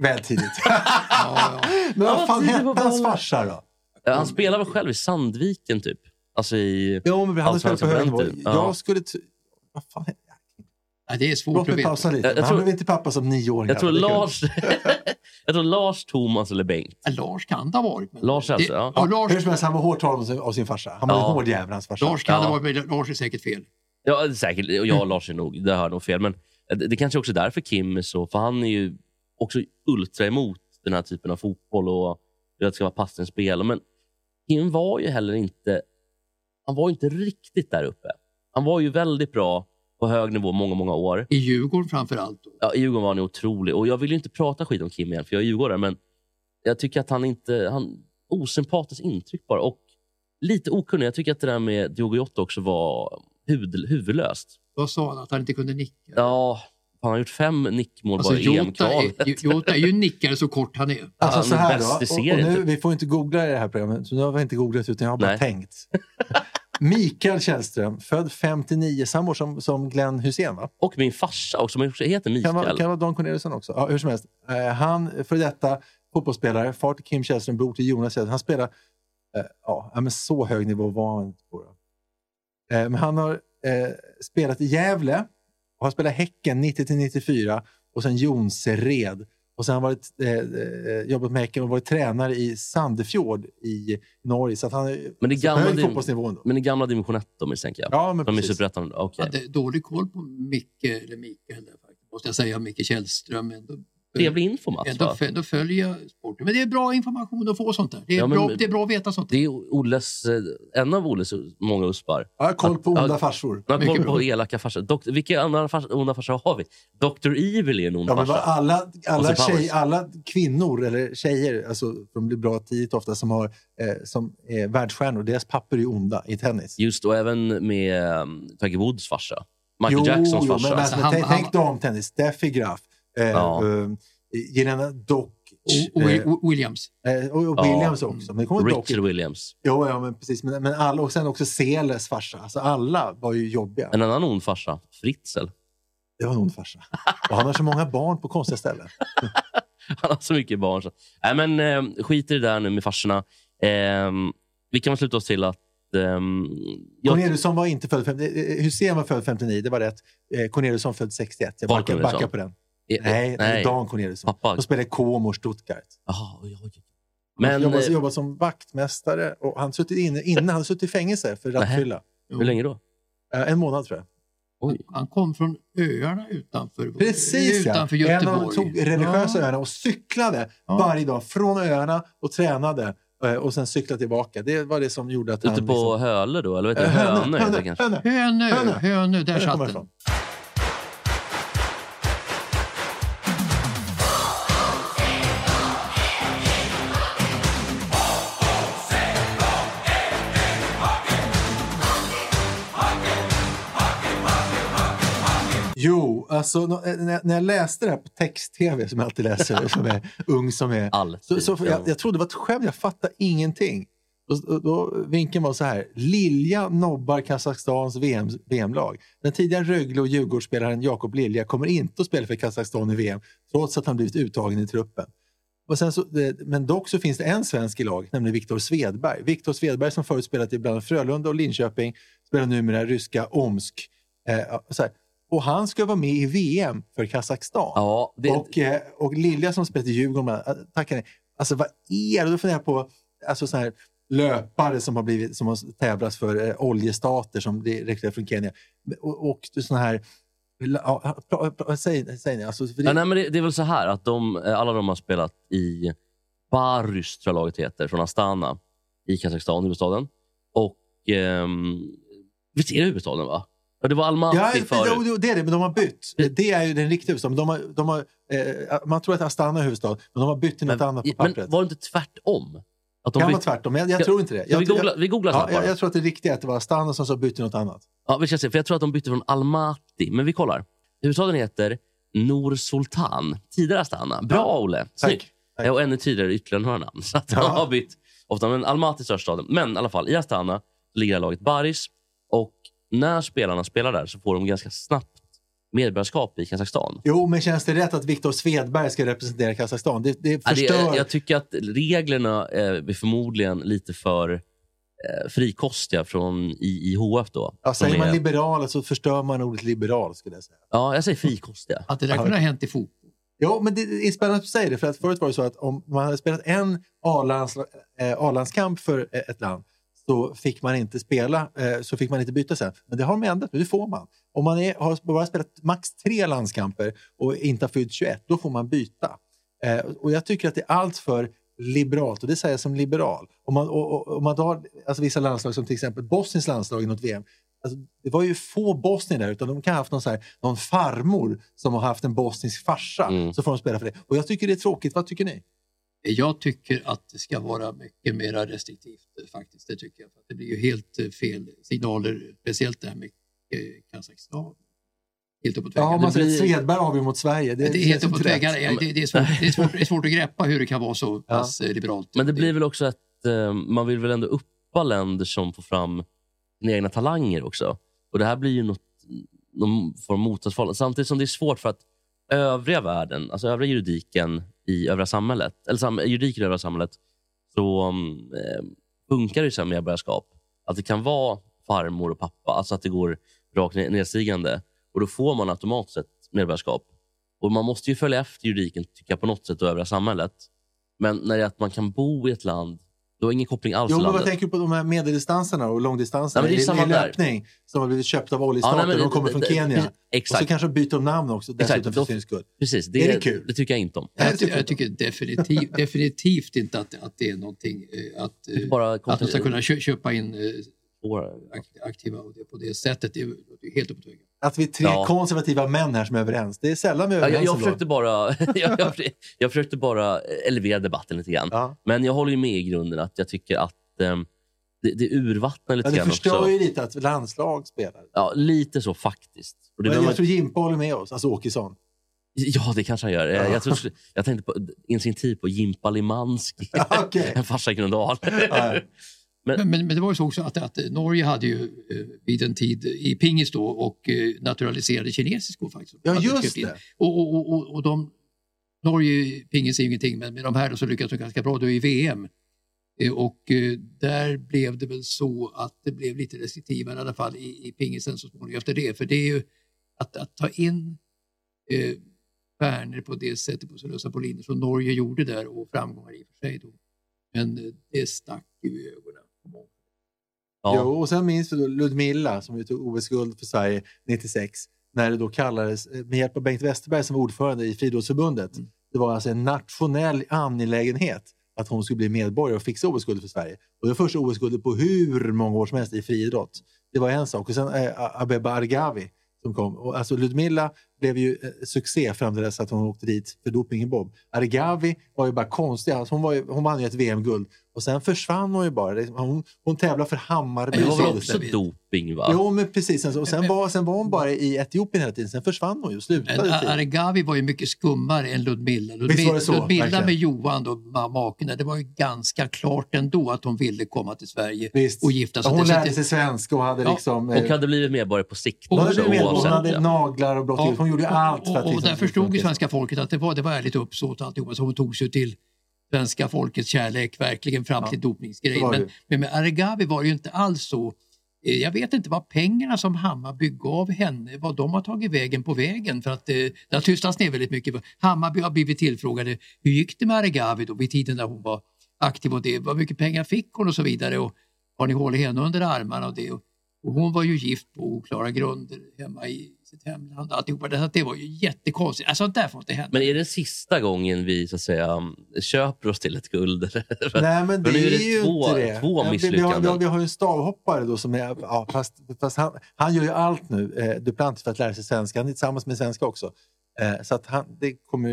Väl tidigt. [LAUGHS] Ja, ja. men vad fan hette hans farsa då? Han spelar väl själv i Sandviken, typ? Alltså i... Jo, men på hög Allsvenskan på. Ja. Jag skulle... Vad fan Ja, det är Låt svårt att mig veta. pausa lite. Jag- jag han tror- blev inte pappa som nioåring. Jag tror Det. Lars... [LAUGHS] jag tror Lars, Thomas eller Bengt. Ja, Lars kan det ha varit. Men Lars alltså, ja. ja. Lars, Hur som helst, han var hårt av sin- av sin farsa. Han var Ja. en hård jävel, hans farsa. Lars kan Ja. det ha varit, men Lars är säkert fel. Ja, säkert. Och jag och Lars är nog, det har nog fel. Men det, det kanske också är därför Kim är så... För han är ju också ultra emot den här typen av fotboll och att det ska vara passningsspel. Men Kim var ju heller inte... Han var inte riktigt där uppe. Han var ju väldigt bra på hög nivå många, många år. I Djurgården framför allt. Då. Ja, I Djurgården var han otrolig. Och jag vill ju inte prata skit om Kim igen, för jag är djurgårdare. Men jag tycker att han inte... Han, osympatiskt intryck bara. Och lite okunnig. Jag tycker att det där med Diogo Jota också var huvud, huvudlöst. Vad sa han? Att han inte kunde nicka? Ja, han har gjort fem nickmål Alltså, bara i EM-kvalet. är, Jota är ju nickare så kort han är. Alltså så är här då. Och, och nu, typ. vi får inte googla i det här programmet, så nu har vi inte googlat utan jag har bara Nej. tänkt. [LAUGHS] Mikael Källström, född 59, samma år som, som Glenn Hussein va? Och min farsa också, som också heter Kan Mikael. vara, kan vara Don Corneliusson också. Ja, hur som helst. Eh, han, för detta fotbollsspelare, far till Kim Källström, bror till Jonas Källström. Han spelar, eh, ja, men så hög nivå var han inte på. Eh, men han har eh, spelat i Gävle och har spelat Häcken 90 till 94 och sen Jonsered. Och sen har han varit, eh, eh, jobbat med Häcken och varit tränare i Sandefjord i Norge. Så att han är Men det gamla hög. Då. Men i gamla division 1 då misstänker jag. Ja, men De är precis. superettan. Jag hade dålig koll på Micke, eller Mikael måste jag säga, Micke Källström. Ändå, Trevlig info Mats. ändå, va? ändå följer jag sporten. Men det är bra information att få sånt där. Det är, Ja, men- bra, det är bra att veta sånt. Det är Olles, eh, en av Olles många uspar. Jag har koll på Ja, onda farsor. Man har koll bra. på elaka farsor. Dok- vilka andra fars, onda farsor har vi? Dr. Evil är en ond Ja, men farsa. alla, alla, tjej, alla kvinnor eller tjejer, alltså, de blir bra tidigt ofta, som, har, eh, som är världsstjärnor, deras pappor är onda i tennis. Just och även med um, Tiger Woods farsa. Michael Jo, Jacksons jo, farsa. men, Alltså, men, han- tänk, han- tänk damtennis, Steffi Graf, Ja. eh, Jelena Dock Och, och, eh, och Williams. eh, och, och Ja. Williams också. Men kommer Dock, Richard Williams. jo, ja, men precis. Men, men alla, och sen också Seles farsa. Alltså alla var ju jobbiga. En annan ond farsa, Fritzl. Det var en ond farsa. Och han har så många barn på konstiga ställen. [LAUGHS] Han har så mycket barn. Så. Nej, men eh, skit i det där nu med farsorna. Eh, vi kan väl sluta oss till att... ehm, Corneliusson var inte född 59. Hussein var född 59, det var rätt. Eh, Corneliusson född 61. Jag backar, backar på den. Nej, nej. nej. Dan Corneliusson. Pappa. De spelade i Como Stuttgart. Jaha, oj, oj. Men, Men jobbade, jobbade som vaktmästare och han suttit inne, innan han suttit i fängelse för rattfylla. hur länge då? Eh, En månad tror jag. Oj. Han kom från öarna utanför, Precis ja! utanför En av Göteborg. de tog religiösa Ja. öarna och cyklade Ja. varje dag från öarna och tränade eh, och sen cyklade tillbaka. Det var det som gjorde att han... Ute på liksom- Höle då? Eller vet du, Eh, Hönö, Hönö, kanske? Hönö. Hönö, Hönö. Hönö, där satt den. Jo, alltså eh, när jag läste det här på text-tv, som jag alltid läser, [LAUGHS] som är ung som är, så, så jag, jag trodde det var ett skämt, jag fattade ingenting. Och, då, vinkeln var så här, Lilja nobbar Kazakstans VM, VM-lag. Den tidigare Rögle och Djurgårdsspelaren Jakob Lilja kommer inte att spela för Kazakstan i VM, trots att han blivit uttagen i truppen. Och sen så, det- men dock så finns det en svensk i lag, nämligen Viktor Svedberg. Viktor Svedberg som förut spelat i bland Frölunda och Linköping, spelar numera ryska Omsk. Eh, så här. Och han ska vara med i VM för Kazakstan. Ja, det, Och, eh, och Lilja som spelat i Djurgården, äh, tackar nej. Alltså vad är det? Då funderar jag på alltså, så här, löpare som har, blivit, som har tävlats för eh, oljestater som rekryterar från Kenya. Och, och såna här... Ja, pra- pra- säg, säg ni. Alltså, det, ja, nej, men det, det är väl så här att de, eh, alla de har spelat i Barys, tror jag laget heter, från Astana i Kazakstan, huvudstaden. Och ehm, visst är det huvudstaden? va? Ja, det var Almaty Ja, förut. det är det, men de har bytt. Det är ju den riktiga huvudstaden. men De har, de har, eh, man tror att Astana är huvudstad, men de har bytt till något annat på men pappret. var det inte tvärtom? Att de kan vara bytte- tvärtom, men jag, jag tror inte det. Ska vi Jag, googla, vi googlar ja, jag, jag tror att det riktiga är att det var Astana som så bytte till något annat. Ja, vi ska se, för jag tror att de bytte från Almaty. Men vi kollar. Huvudstaden heter Nur Sultan. Tidigare Astana. Bra Ja, Olle! Snyggt. Och ännu tidigare ytterligare några namn. [LAUGHS] Så att de Ja. har bytt ofta. Men Almaty är största staden. Men i alla fall, i Astana ligger laget Baris. Och när spelarna spelar där så får de ganska snabbt medborgarskap i Kazakstan. Jo, men känns det rätt att Viktor Svedberg ska representera Kazakstan? Det, det Ja, förstör... det, jag tycker att reglerna är förmodligen lite för eh, frikostiga från i, IHF. Då, ja, säger man är- liberal så förstör man ordet liberal, skulle jag säga. ja, jag säger frikostiga. Att det där kunde ha hänt i fotboll. Jo, men det är spännande att du säger det, för att förut var det så att om man hade spelat en eh, A-landskamp för eh, ett land så fick man inte spela, eh, så fick man inte byta sen. Men det har de ändrat nu, får man. Om man är, har bara spelat max tre landskamper och inte har fyllt 21, då får man byta. Eh, och jag tycker att det är allt för liberalt, och det säger jag som liberal. Om man, och, och, om man tar alltså vissa landslag som till exempel Bosniens landslag i något VM, Alltså, det var ju få bosnier där, utan de kan ha haft någon, så här, någon farmor som har haft en bosnisk farsa. Mm. Så får de spela för det. Och jag tycker det är tråkigt. Vad tycker ni? Jag tycker att det ska vara mycket mer restriktivt eh, faktiskt. Det tycker jag. Det blir ju helt eh, fel signaler, speciellt det här med eh, Kazakstan. Helt uppåt Ja, väggarna. om man det, säger blir, Svedberg avgör mot Sverige. Det, det är helt uppåt väggarna. Ja, Det, det, är svårt, det, är svårt, det är svårt att greppa hur det kan vara så pass eh, liberalt. Men det blir väl också att man vill väl ändå uppa länder som får fram sina egna talanger också. Och det här blir ju något, någon form av motsatsförhållande. Samtidigt som det är svårt för att övriga världen, alltså övriga juridiken i övriga samhället, eller sam, juridiken i övriga samhället, så mm, eh, funkar det så med medborgarskap. Att det kan vara farmor och pappa, alltså att det går rakt nedstigande. Och Då får man automatiskt ett medborgarskap. Och Man måste ju följa efter juridiken tycker jag, på något sätt och övriga samhället. Men när det är att man kan bo i ett land, då har ingen koppling alls Jo, till men vad landet. tänker du på de här medeldistanserna och långdistanserna? Ja, men det är I- samma i där. löpning som har blivit köpta av Ja, oljestater. nej, det- de kommer från det- Kenya. precis, Och så Exakt. kanske de byter de namn också, dessutom Exakt, för sin skull. Precis, det, Är det kul? det tycker jag inte om. Jag, ty- jag tycker definitivt, definitivt inte att, att det är någonting eh, att, eh, bara att de ska kunna kö, köpa in eh, ak- aktiva det, på det sättet. Det är det är helt uppåt väggen. Att vi är tre Ja. konservativa män här som är överens. Det är sällan vi är Ja, överens jag, jag, ändå. försökte bara, [LAUGHS] jag, jag, försökte- jag försökte bara elevera debatten lite grann. Ja. Men jag håller ju med i grunden att jag tycker att ehm, det, det urvattnar lite Ja, det grann förstör också. ju lite att landslag spelar. Ja, lite så faktiskt. Och det Men jag tror Jimpa håller med oss, alltså Åkesson. Ja, det kanske han gör. Ja. Jag, jag, tror, jag tänkte på, instinktivt på Jimpa Limanski. Ja, [LAUGHS] okej. en [LAUGHS] farsa i Gröndal. Men, men, men det var ju så också att, att Norge hade ju eh, vid en tid i pingis då och eh, naturaliserade kinesiskor faktiskt. Ja, just det. Och, och, och, och, de, Norge, pingis är ju ingenting, men med de här då så lyckades de ganska bra då i VM. Eh, Och eh, där blev det väl så att det blev lite restriktivare i alla fall i, i pingisen så småningom efter det. För det är ju att, att ta in eh, Werner på det sättet på Lösa Boliner som Norge gjorde där och framgångar i och för sig då. Men eh, det stack ju i ögonen. Ja. Jo, och sen minns vi då Ludmilla som ju tog OS-guld för Sverige 96. När det då kallades, eh, med hjälp av Bengt Westerberg som var ordförande i Friidrottsförbundet. Mm. Det var alltså en nationell angelägenhet att hon skulle bli medborgare och fixa OS-guldet för Sverige. Och det var första OS-guldet på hur många år som helst i friidrott. Det var en sak. Och sen eh, Abeba Argavi som kom. Och alltså Ludmilla blev ju eh, succé fram till dess att hon åkte dit för doping i bob. Argavi var ju bara konstig. Alltså hon, var ju, hon vann ju ett VM-guld och sen försvann hon ju bara. Hon, hon tävlar för Hammarby. Det var väl också doping? va? Jo, men precis. Och sen var, sen var hon bara i Etiopien hela tiden. Sen försvann hon ju Men slutade. tid. Argavi var ju mycket skummare än Ludmilla. Ludmilla, så, Ludmilla med Johan, då, ma- maken, det var ju ganska klart ändå att hon ville komma till Sverige Visst. och gifta sig. Hon lärde sig svenska och hade Ja, liksom... eh, Och hade blivit medborgare på sikt Hon hon hade, hon hade ja. naglar och blått Ja. Hon gjorde allt för att... Och, och, där förstod ju svenska folket att det var, det var ärligt uppsåt alltihopa. Så hon tog sig till svenska folkets kärlek verkligen fram till så dopningsgrejen. Men, men med Argavi var det ju inte alls så. Eh, Jag vet inte vad pengarna som Hammarby gav henne, vad de har tagit vägen på vägen. För att eh, det har tystats ner väldigt mycket. Hammarby har blivit tillfrågade, hur gick det med Argavi då vid tiden när hon var aktiv och det, vad mycket pengar fick hon och så vidare. Och har ni hållit henne under armarna och det. Och hon var ju gift på oklara grunder hemma i sitt hemland. Alltihopa. Det, det var ju jättekonstigt. Alltså det där får inte hända. Men är det sista gången vi så att säga, köper oss till ett guld? [LAUGHS] Nej, men det nu är är, det ju två- inte det. två misslyckanden. vi, har, vi har ju en stavhoppare då som är... Ja, fast, fast han, han gör ju allt nu, eh, Duplantis, för att lära sig svenska. Han är tillsammans med svenska också. Eh, så att han, det kommer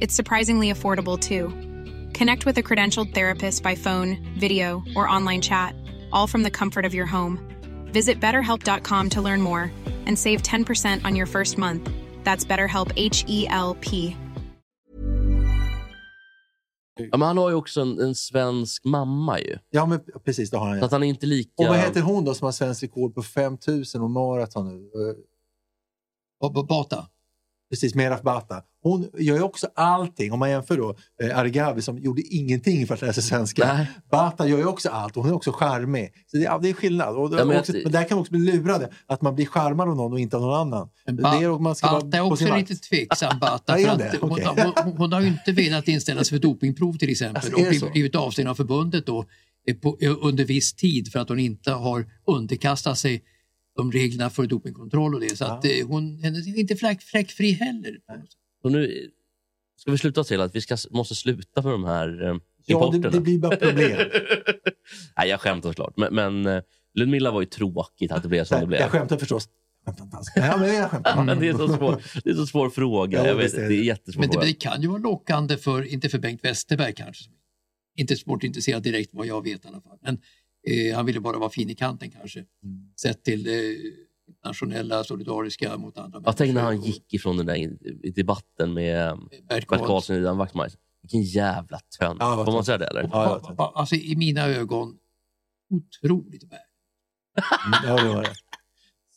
It's surprisingly affordable too. Connect with a credentialed therapist by phone, video, or online chat, all from the comfort of your home. Visit betterhelp.com to learn more and save 10% on your first month. That's BetterHelp H E L P. Ja, men han har ju också en, en svensk mamma. ju. Ja, men precis, det har han. Så att Ja. han är inte lika... Och vad heter hon då som har svensk rekord på 5000 och maraton nu? Eh, Och- och Bata. Precis, Meraf Bata. Hon gör ju också allting. Om man jämför då eh, Argavi som gjorde ingenting för att lära sig svenska. Nej. Bata gör ju också allt och hon är också charmig. Så det, ja, det är skillnad. Och, Ja, men också, men där kan man också bli lurade. Att man blir charmad av någon och inte av någon annan. Men det Ba- är, man ska Bata är också lite tveksam, Bata. [LAUGHS] Ja, för att det? hon, hon, hon har ju inte velat inställa sig för dopingprov till exempel Alltså, och blivit, blivit avstängd av förbundet då, eh, på, eh, under viss tid för att hon inte har underkastat sig de reglerna för dopingkontroll och det. Så att, eh, hon hon är inte fläck, fläckfri heller. Så nu ska vi sluta till att vi ska, måste sluta med de här eh, Ja, importerna. det, det blir bara problem. [LAUGHS] Nej, jag skämtar såklart. Men, men eh, Ludmilla var ju tråkigt att det blev som det Jag blev. förstås. Jag skämtar alls. Ja, men jag skämtar. [LAUGHS] Men det, är så svår, det är så svår fråga. Ja, jag vet, det. det. är jättesvår Men det, fråga. det kan ju vara lockande för, inte för Bengt Westerberg kanske, inte sportintresserad direkt vad jag vet i alla fall. Men eh, han ville bara vara fin i kanten kanske. Mm. Sett till det internationella, solidariska mot andra Jag tänkte när han människor. gick ifrån den där in- i debatten med Bert Bert Karlsson. Ian Wachtmeister. Vilken jävla tönt. Ja, vad Får man säga det eller? Ja, Alltså i mina ögon otroligt värd. Ja, det var det.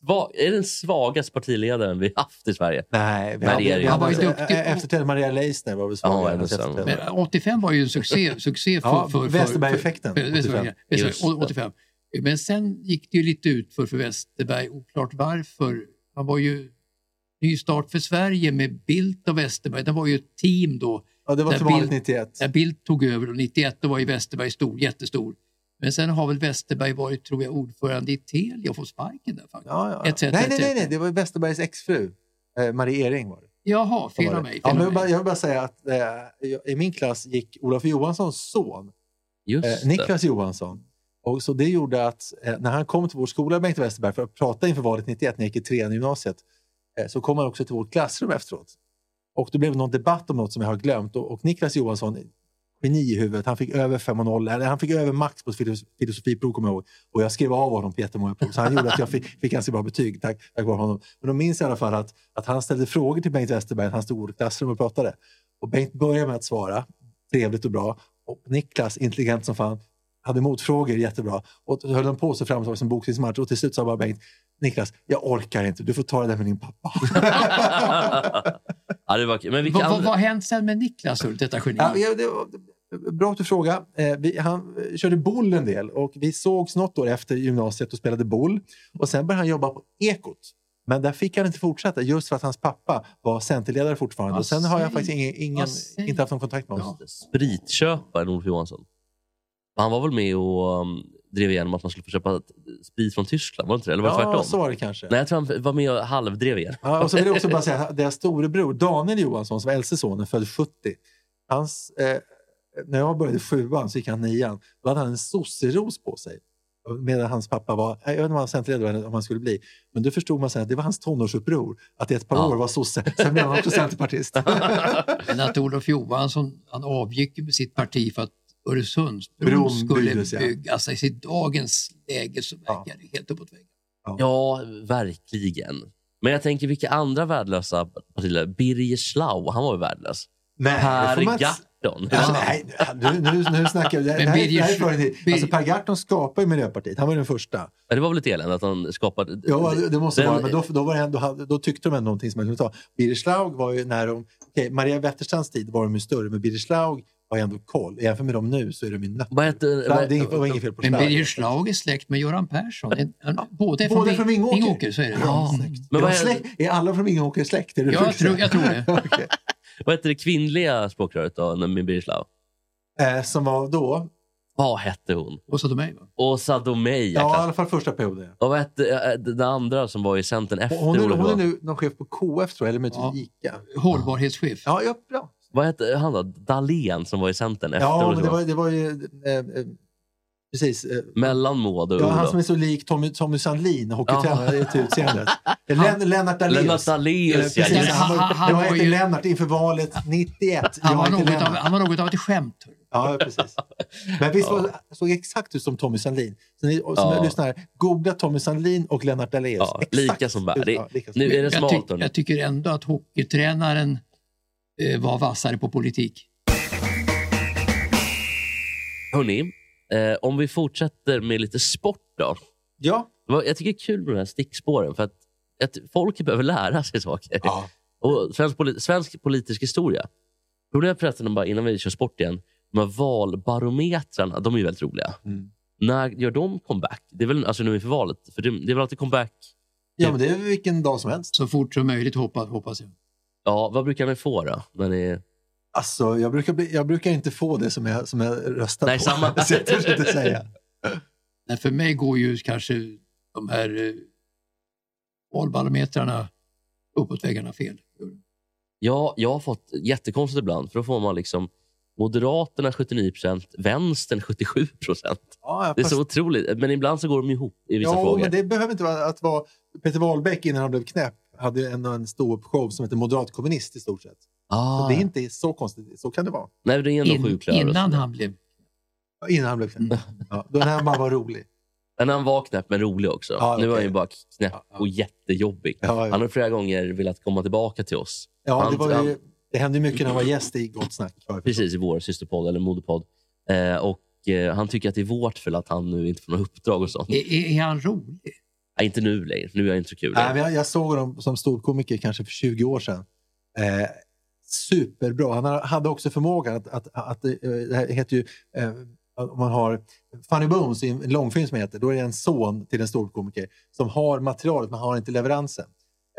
Sva- är den svagaste partiledaren vi haft i Sverige? Nej, vi Maria hade, vi duktig. Efter Ted Maria Leissner var vi Ja, svaga. ännu sämre. Men 85 var ju en succé, succé för, Ja, för, för, Westerberg-effekten, för- för- 85. Westerberg, Just det. 85. Men sen gick det ju lite ut för, för Westerberg, oklart varför. Han var ju ny start för Sverige med Bildt och Westerberg. Det var ju ett team då. Ja, det var till valet Bill- 91. När Bildt tog över och 91 då var ju Westerberg stor, jättestor. Men sen har väl Westerberg varit, tror jag, ordförande i Telia och fått sparken där faktiskt. Ja, ja. Etc, nej, nej, etc. nej, nej, det var Westerbergs exfru. Eh, Marie Ering var det. Jaha, fel av mig. Ja, Fel men jag, vill bara, mig. jag vill bara säga att eh, i min klass gick Olof Johanssons son, Just eh. Niklas Johansson. Och så det gjorde att eh, när han kom till vår skola, Bengt Westerberg, för att prata inför valet 91 när jag gick i trean i gymnasiet, eh, så kom han också till vårt klassrum efteråt. Och det blev någon debatt om något som jag har glömt. Och, och Niklas Johansson, geni i huvudet, han fick över 5,0, eller han fick över max på filosofiprov kommer jag ihåg. Och jag skrev av honom på jättemånga prov. Så han gjorde att jag fick, fick ganska bra betyg tack, tack vare honom. Men då minns jag i alla fall att, att han ställde frågor till Bengt Westerberg när han stod i vårt klassrum och pratade. Och Bengt började med att svara, trevligt och bra. Och Niklas, intelligent som fan, hade motfrågor jättebra. Och så höll de på så fram och tillbaka som boxningsmatch. Och till slut sa bara Bengt, Niklas, jag orkar inte. Du får ta det där med din pappa. [LAUGHS] ja, det var. Men vilka Vad, andra... vad har hänt sen med Niklas, detta geni? Ja, det bra att du frågar. Eh, vi, han körde boll en del och vi sågs något år efter gymnasiet och spelade boll. Och sen började han jobba på Ekot. Men där fick han inte fortsätta just för att hans pappa var centerledare fortfarande. Och sen har jag säger- faktiskt ingen, ingen, säger- inte haft någon kontakt med honom. Spritköparen Olof Johansson. Han var väl med och um, drev igenom att man skulle få köpa sprit från Tyskland? Var det inte det? Eller var det Ja, tvärtom? så var det kanske. Nej, jag tror han var med och halvdrev igenom. Ja, och så vill jag också bara säga att [LAUGHS] deras storebror Daniel Johansson, som var äldste sonen, född 70. Hans, eh, när jag började sjuan så gick han nian. Då hade han en sosseros på sig. Medan hans pappa var, jag vet inte om han centerledare eller om han skulle bli. Men då förstod man sen att det var hans tonårsuppror. Att i ett par Ja. år var sosse. Sen blev han också centerpartist. [LAUGHS] Men att Olof Johansson han avgick med sitt parti för att Bron Öresundsbron skulle byggdes, ja. byggas. Alltså, I dagens läge så Ja. verkar det helt uppåt väggen. Ja, verkligen. Men jag tänker, vilka andra värdelösa partiledare? Birger Schlaug, han var ju värdelös. Nej, det Per inte- Gahrton. Ja, nej, nu, nu, nu snackar vi. Det, Men det, här, Birger- det här Alltså Per Gahrton skapade ju Miljöpartiet. Han var den första. Men det var väl ett elände att han skapade... Ja, det, måste Den- vara. Men då, då, var det, då, då tyckte de ändå någonting som man kunde ta. Birger Schlaug var ju när de... okej, Maria Wetterstrands tid var de ju större, men Birger Schlaug var ju ändå koll. Jämfört med dem nu så är de ju nötter. Det är inget- det var inget fel på Men. Birger Schlaug är släkt med Göran Persson. En, båda är Båda från, från Ving- Vingåker. Vingåker. Så är det. Ja, Men är, släkt, är alla från Vingåker släkt? Är det Jag tror, jag tror det. [LAUGHS] Okej. Vad heter det kvinnliga språkröret då, med Birger Schlaug? eh, som var då? Vad hette hon? Mig. Va? Åsa Domeij. Ja, i Ja, alla fall första perioden. och vad hette eh, den andra som var i Centern efter Hon är, Olof hon är nu någon chef på KF tror jag, eller möjligtvis Ja. ICA. Hållbarhetschef. Ja, ja, bra. Vad hette han då? Dahlén som var i Centern efter Ja, men det var, det var ju... Eh, eh, precis. Eh, Mellan Maud och Ja, han Olof. som är så lik Tommy, Tommy Sandlin, hockeytränare till utseendet. Len, Lennart Daléus. Lennart Daléus, ja. Precis, han, Han- han jag heter ju- Lennart inför valet 91. Han jag var, något av, han var något av ett skämt. Ja, precis. Men visst var, såg exakt ut som Tommy Sandlin. Så ni som Ja. lyssnar, googla Tommy Sandlin och Lennart Daléus. Ja, Exakt lika som Det- ja, nu är det Jag, smalt. tyck, hörni. jag tycker ändå att hockeytränaren eh, var vassare på politik. Hörni, eh, om vi fortsätter med lite sport då. Ja. Jag tycker det är kul med de här stickspåren. För att, att folk behöver lära sig saker. ja. Och svensk, poli- svensk politisk historia. Problemet förresten, bara innan vi kör sport igen. De här valbarometrarna, de är ju väldigt roliga. Mm. När gör de comeback? Det är väl alltså nu inför valet? För det, det är väl alltid comeback? ja, men det är vilken dag som helst. Så fort som möjligt hoppas, hoppas jag. Ja, vad brukar ni få då? När ni... Alltså, jag brukar, bli, jag brukar inte få det som jag, som jag röstar Nej, på. samma. [LAUGHS] så jag törs inte säga. Nej, för mig går ju kanske de här eh, valbarometrarna uppåt väggarna fel. Ja, jag har fått jättekonstigt ibland. För då får man liksom Moderaterna 79% vänstern 77 Ja, Det är så otroligt. Men ibland så går de ihop i vissa ja, frågor. men det behöver inte vara att vara... Peter Wahlbeck innan han blev knäpp hade en, en ståuppshow som heter Moderat kommunist i stort sett. Ah, Så det är inte så konstigt. Så kan det vara. Nej, det är ändå In, innan han blev... Ja, Innan han blev knäpp. Ja, då när han bara var rolig. [LAUGHS] Men han var knäpp men rolig också. Ja, Nu är han ju bara knäpp och jättejobbig. Ja, ja. Han har flera gånger velat komma tillbaka till oss. Ja, det, Han- var ju, han- det hände mycket när han var gäst i Gott Snack. Precis, i vår systerpodd, eller moderpodd. Eh, och eh, Han tycker att det är vårt fel att han nu inte får några uppdrag och sånt. Är, är, är han rolig? Nej, inte nu längre. Nu är jag inte så kul. Nej, jag, jag såg honom som ståuppkomiker kanske för 20 år sedan. Eh, superbra. Han hade också förmågan att, att, att, eh, det här heter ju, eh, om man har Funny Bones i en långfilm som heter, då är det en son till en ståuppkomiker som har materialet men har inte leveransen.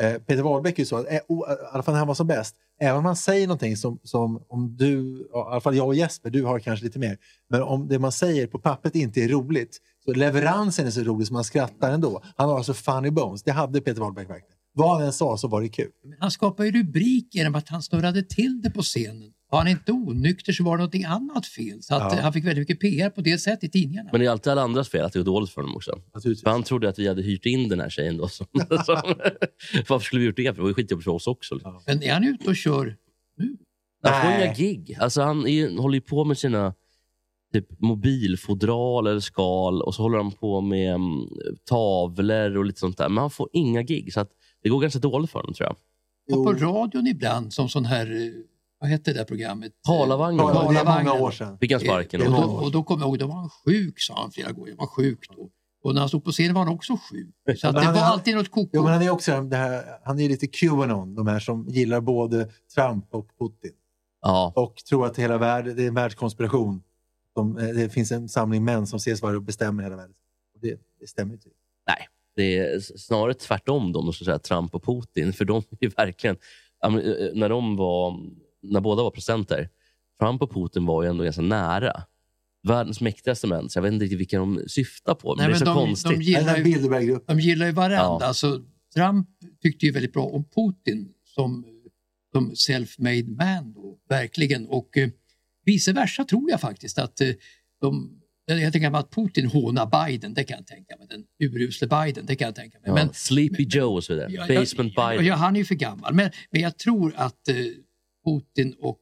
Eh, Peter Wahlbeck är ju så att, i alla fall när han var som bäst, även om han säger någonting som, som om du, i alla fall jag och Jesper, du har kanske lite mer, men om det man säger på pappret inte är roligt, så leveransen är så rolig så man skrattar ändå. Han har alltså funny bones, det hade Peter Wahlbeck verkligen. Vad han än sa så var det kul. Men Han skapade ju rubrik genom att han snurrade till det på scenen. Var han inte onykter så var det någonting annat fel. Så att Ja. han fick väldigt mycket PR på det sättet i tidningarna. Men det är alltid alla andras fel att det går dåligt för honom också. För han trodde att vi hade hyrt in den här tjejen då. Som, [LAUGHS] som, varför skulle vi gjort det? För det var ju skitjobbigt för oss också. Liksom. Men är han ute och kör nu? Han får inga gig. Alltså, han är, håller ju på med sina typ, mobilfodral eller skal och så håller han på med mm, tavlor och lite sånt där. Men han får inga gig. Så att det går ganska dåligt för honom tror jag. Och på radion ibland som sån här, eh, vad hette det där programmet? Palavagnen. Det är många år sedan. Fick han sparken. Eh, Det Och då, och då kommer jag ihåg, då var han sjuk sa han flera gånger. Jag var sjuk då. Och när han stod på scenen var han också sjuk. Så det han- var alltid något koko. Jo, men han är också det här, han är lite Qanon, de här som gillar både Trump och Putin. Ja, Och tror att hela världen, det är en världskonspiration. De, eh, det finns en samling män som ses vara och bestämmer hela världen. Och Det, det stämmer inte. Det är snarare tvärtom de, så att säga, Trump och Putin. För de är verkligen... eh, När, de var, när båda var presidenter, Trump och Putin var ju ändå ganska nära. Världens mäktigaste män. Så jag vet inte riktigt vilka de syftar på. Men Nej, det är men så de, konstigt. de, gillar ju, de gillar ju varandra. Ja. Alltså, Trump tyckte ju väldigt bra om Putin som, som self-made man. Då, verkligen. Och eh, vice versa tror jag faktiskt att eh, de jag tänker mig att Putin hånar Biden, det kan jag tänka mig. Den urusle Biden, det kan jag tänka mig. Ja, Men, Sleepy Joe och så vidare. Ja, ja, Basement ja, Biden. ja, han är ju för gammal. Men, men jag tror att eh, Putin och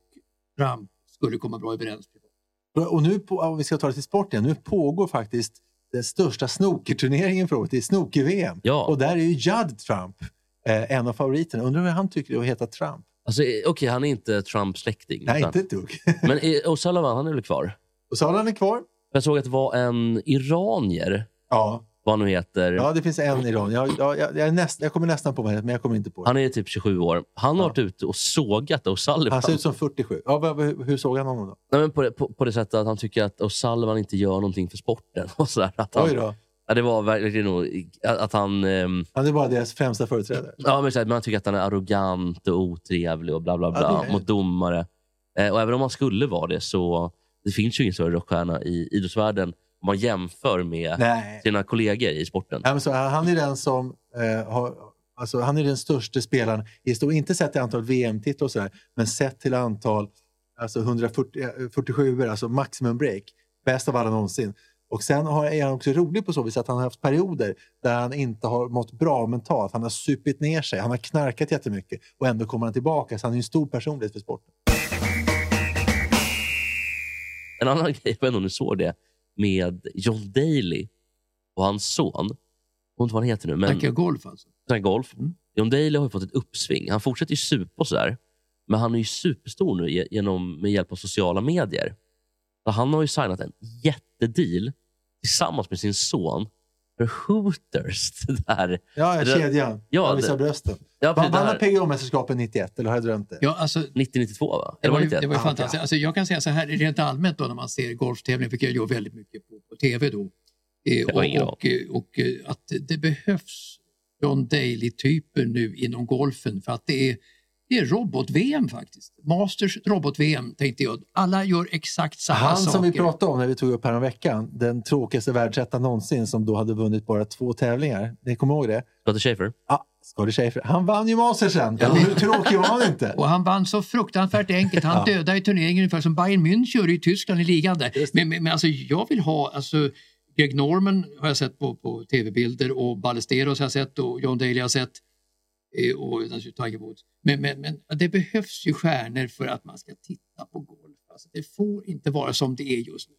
Trump skulle komma bra överens. Och nu, om vi ska ta det till sport igen, nu pågår faktiskt den största snookerturneringen för året, det är snooker-VM. Ja. Och där är ju Judd Trump eh, en av favoriterna. Undrar hur han tycker det att heta Trump? Alltså, eh, Okej, han är inte Trumps släkting. Nej, utan- inte ett dugg. Men eh, O'Sullivan, han är väl kvar? Och så har han är kvar. Jag såg att det var en iranier, Ja, vad han nu heter. ja det finns en Iran. Jag, jag, jag, jag, näst, jag kommer nästan på mig, men jag kommer inte på det. Han är typ 27 år. Han har varit ute och sågat O'Sullivan. Han ser ut som 47. Ja, vad- hur, hur såg han honom då? Nej, men på, det, på, på det sättet att han tycker att O'Sullivan inte gör någonting för sporten. [LAUGHS] Och så där, att han, Oj då. Ja, det var verkligen nog att han... ehm, Han är bara deras främsta företrädare. ja, men här, man tycker att han är arrogant och otrevlig och bla bla bla Ja, mot domare. Eh, och även om han skulle vara det så det finns ju ingen större rockstjärna i idrottsvärlden om man jämför med Nej. sina kollegor i sporten. Men så, han är den som eh, har, alltså, han är den största spelaren i historien. Inte sett till antal VM-titlar och sådär, men sett till antal alltså 147 alltså maximum break. Bäst av alla någonsin. Och sen har, är han också rolig på så vis att han har haft perioder där han inte har mått bra mentalt. Han har supit ner sig, han har knarkat jättemycket och ändå kommer han tillbaka. Så han är en stor personlighet för sporten. En annan grej, jag vet inte om du såg det, med John Daly och hans son. Jag vet inte vad han heter nu, men Snackar golf alltså. golf. Mm. John Daly har ju fått ett uppsving. Han fortsätter ju supa och sådär. Men han är ju superstor nu ge- genom, med hjälp av sociala medier. Så han har ju signat en jättedeal tillsammans med sin son för Hooters. [LAUGHS] Det där. Ja, Det- kedjan. Ja, han visar det- brösten. Ja, Vann det han här, PGA-mästerskapet 91 eller har jag drömt det? Ja, alltså, 90-92 va? Det Eller var, ju, 91? det var ju Ah, fantastiskt. Alltså, jag kan säga så här rent allmänt då när man ser golftävlingar, vilket jag gör väldigt mycket på, på tv då. Eh, och, och, eh, och eh, att det behövs John Daly-typer nu inom golfen för att det är, Det är robot-VM faktiskt. Masters robot-VM tänkte jag. Alla gör exakt samma Han saker. som vi pratade om när vi tog upp här om veckan, den tråkigaste världsetta någonsin som då hade vunnit bara två tävlingar. Ni kommer ihåg det? Scottie Schäfer? Ja, Scottie Schäfer. Han vann ju Mastersen. Ja. Hur tråkig var han inte? Och han vann så fruktansvärt enkelt. Han Ja. dödade i turneringen ungefär som Bayern München gör i Tyskland i ligan där. Men, men, men alltså, jag vill ha, alltså, Greg Norman har jag sett på, på tv-bilder och Ballesteros har jag sett och John Daly har jag sett. Eh, Och naturligtvis Tiger Woods. Men, men, men det behövs ju stjärnor för att man ska titta på golf. Alltså, det får inte vara som det är just nu.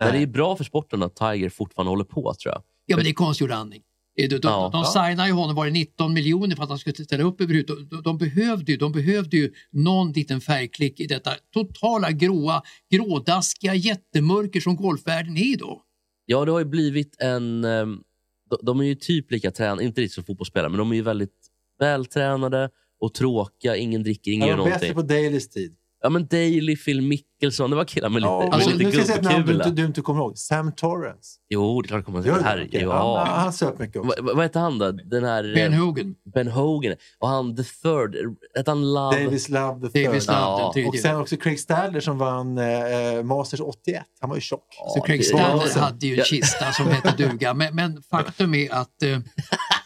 Men det är bra för sporten att Tiger fortfarande håller på, tror jag. Ja, men det är konstgjord andning. Eh, De, de, Ja. de signade ju honom, var det 19 miljoner för att han skulle ställa upp överhuvudtaget. De, de, behövde ju, de behövde ju någon liten färgklick i detta totala gråa, grådaskiga jättemörker som golfvärlden är idag. Ja, det har ju blivit en... ehm, de- De är ju typ lika tränade, inte riktigt som fotbollsspelare, men de är ju väldigt vältränade och tråkiga. Ingen dricker, ingen Han gör var bättre någonting. på Dailys tid. Ja, men Daley, Phil Mickelson, det var killar med lite, Ja, med alltså, lite nu ska jag säga ett namn du du inte kommer ihåg. Sam Torrance. Jo, det är klart kommer jag det? Okej. ja. Han, han söp mycket också. Vad, vad heter han då? Den här... Ben eh, Hogan, Ben Hogan. Och han the third. Hette han Love? Davis Love the Davis third. Love, Ja. Och sen också Craig Stadler som vann eh, Masters 81. Han var ju tjock. Så Craig Stadler ja. hade ju en Ja. kista som hette duga. Men, men faktum är att eh,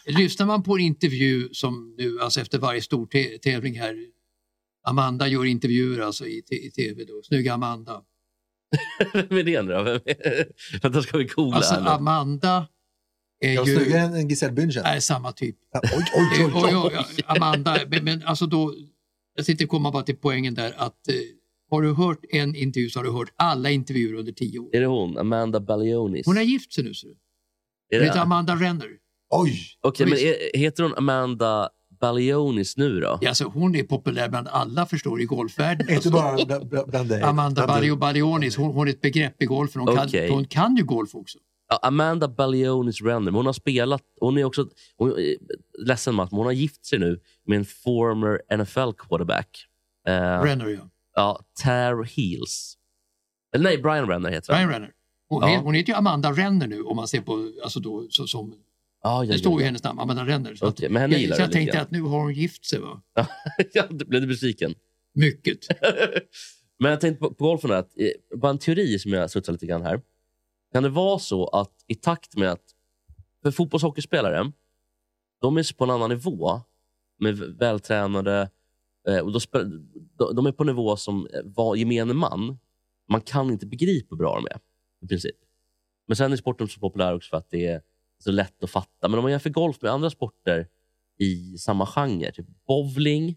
lyssnar man på en intervju som nu, alltså efter varje stor tävling här, Amanda gör intervjuer alltså i, i tv då, snygga Amanda. [LAUGHS] Vem är det nu då? Är... [LAUGHS] Vänta, ska vi googla Alltså? Amanda är Jag ju snyggare än Giselle Bündchen. är samma typ. Oj, oj, oj, oj. jag- Amanda, men, men alltså då, jag sitter komma bara till poängen där att eh, har du hört en intervju så har du hört alla intervjuer under tio år. Är det hon? Amanda Balionis? Hon har gift sig nu ser du. Är Hon det heter Amanda Renner. Oj! Okej, men är, heter hon Amanda Balionis nu då? Ja, Alltså, hon är populär bland alla förstår i golfvärlden. Inte Alltså, bara bland, bland- dig. Amanda. Barrio Barionis, hon, hon är ett begrepp i golfen. Hon, Okej. kan, hon kan ju golf också. Ja, Amanda Balionis men Hon har spelat... Hon är också... Hon, är ledsen Mats, men hon har gift sig nu med en former NFL quarterback. Eh, Renner ja. ja, Tare Heels. Eller nej, Brian Renner heter han. Brian Renner. Hon, Ja. hon heter ju Amanda Renner nu om man ser på, alltså då, så, som, Ja, ja, det står ju ja, hennes namn, Amanda Renner. Så Okej, men henne jag, så jag tänkte att nu har hon gift sig va? [LAUGHS] ja. blev du besviken? Mycket. [LAUGHS] Men jag tänkte på, på golfen, här, att, eh, bara en teori som jag studsar lite grann här. Kan det vara så att i takt med att... För fotbolls och hockeyspelare, de är på en annan nivå. Med vältränade... Eh, och då de, de är på nivå som eh, var gemene man. Man kan inte begripa hur bra de är, i princip. Men sen är sporten så populär också för att det är så lätt att fatta. Men om man jämför golf med andra sporter i samma genre, typ bowling,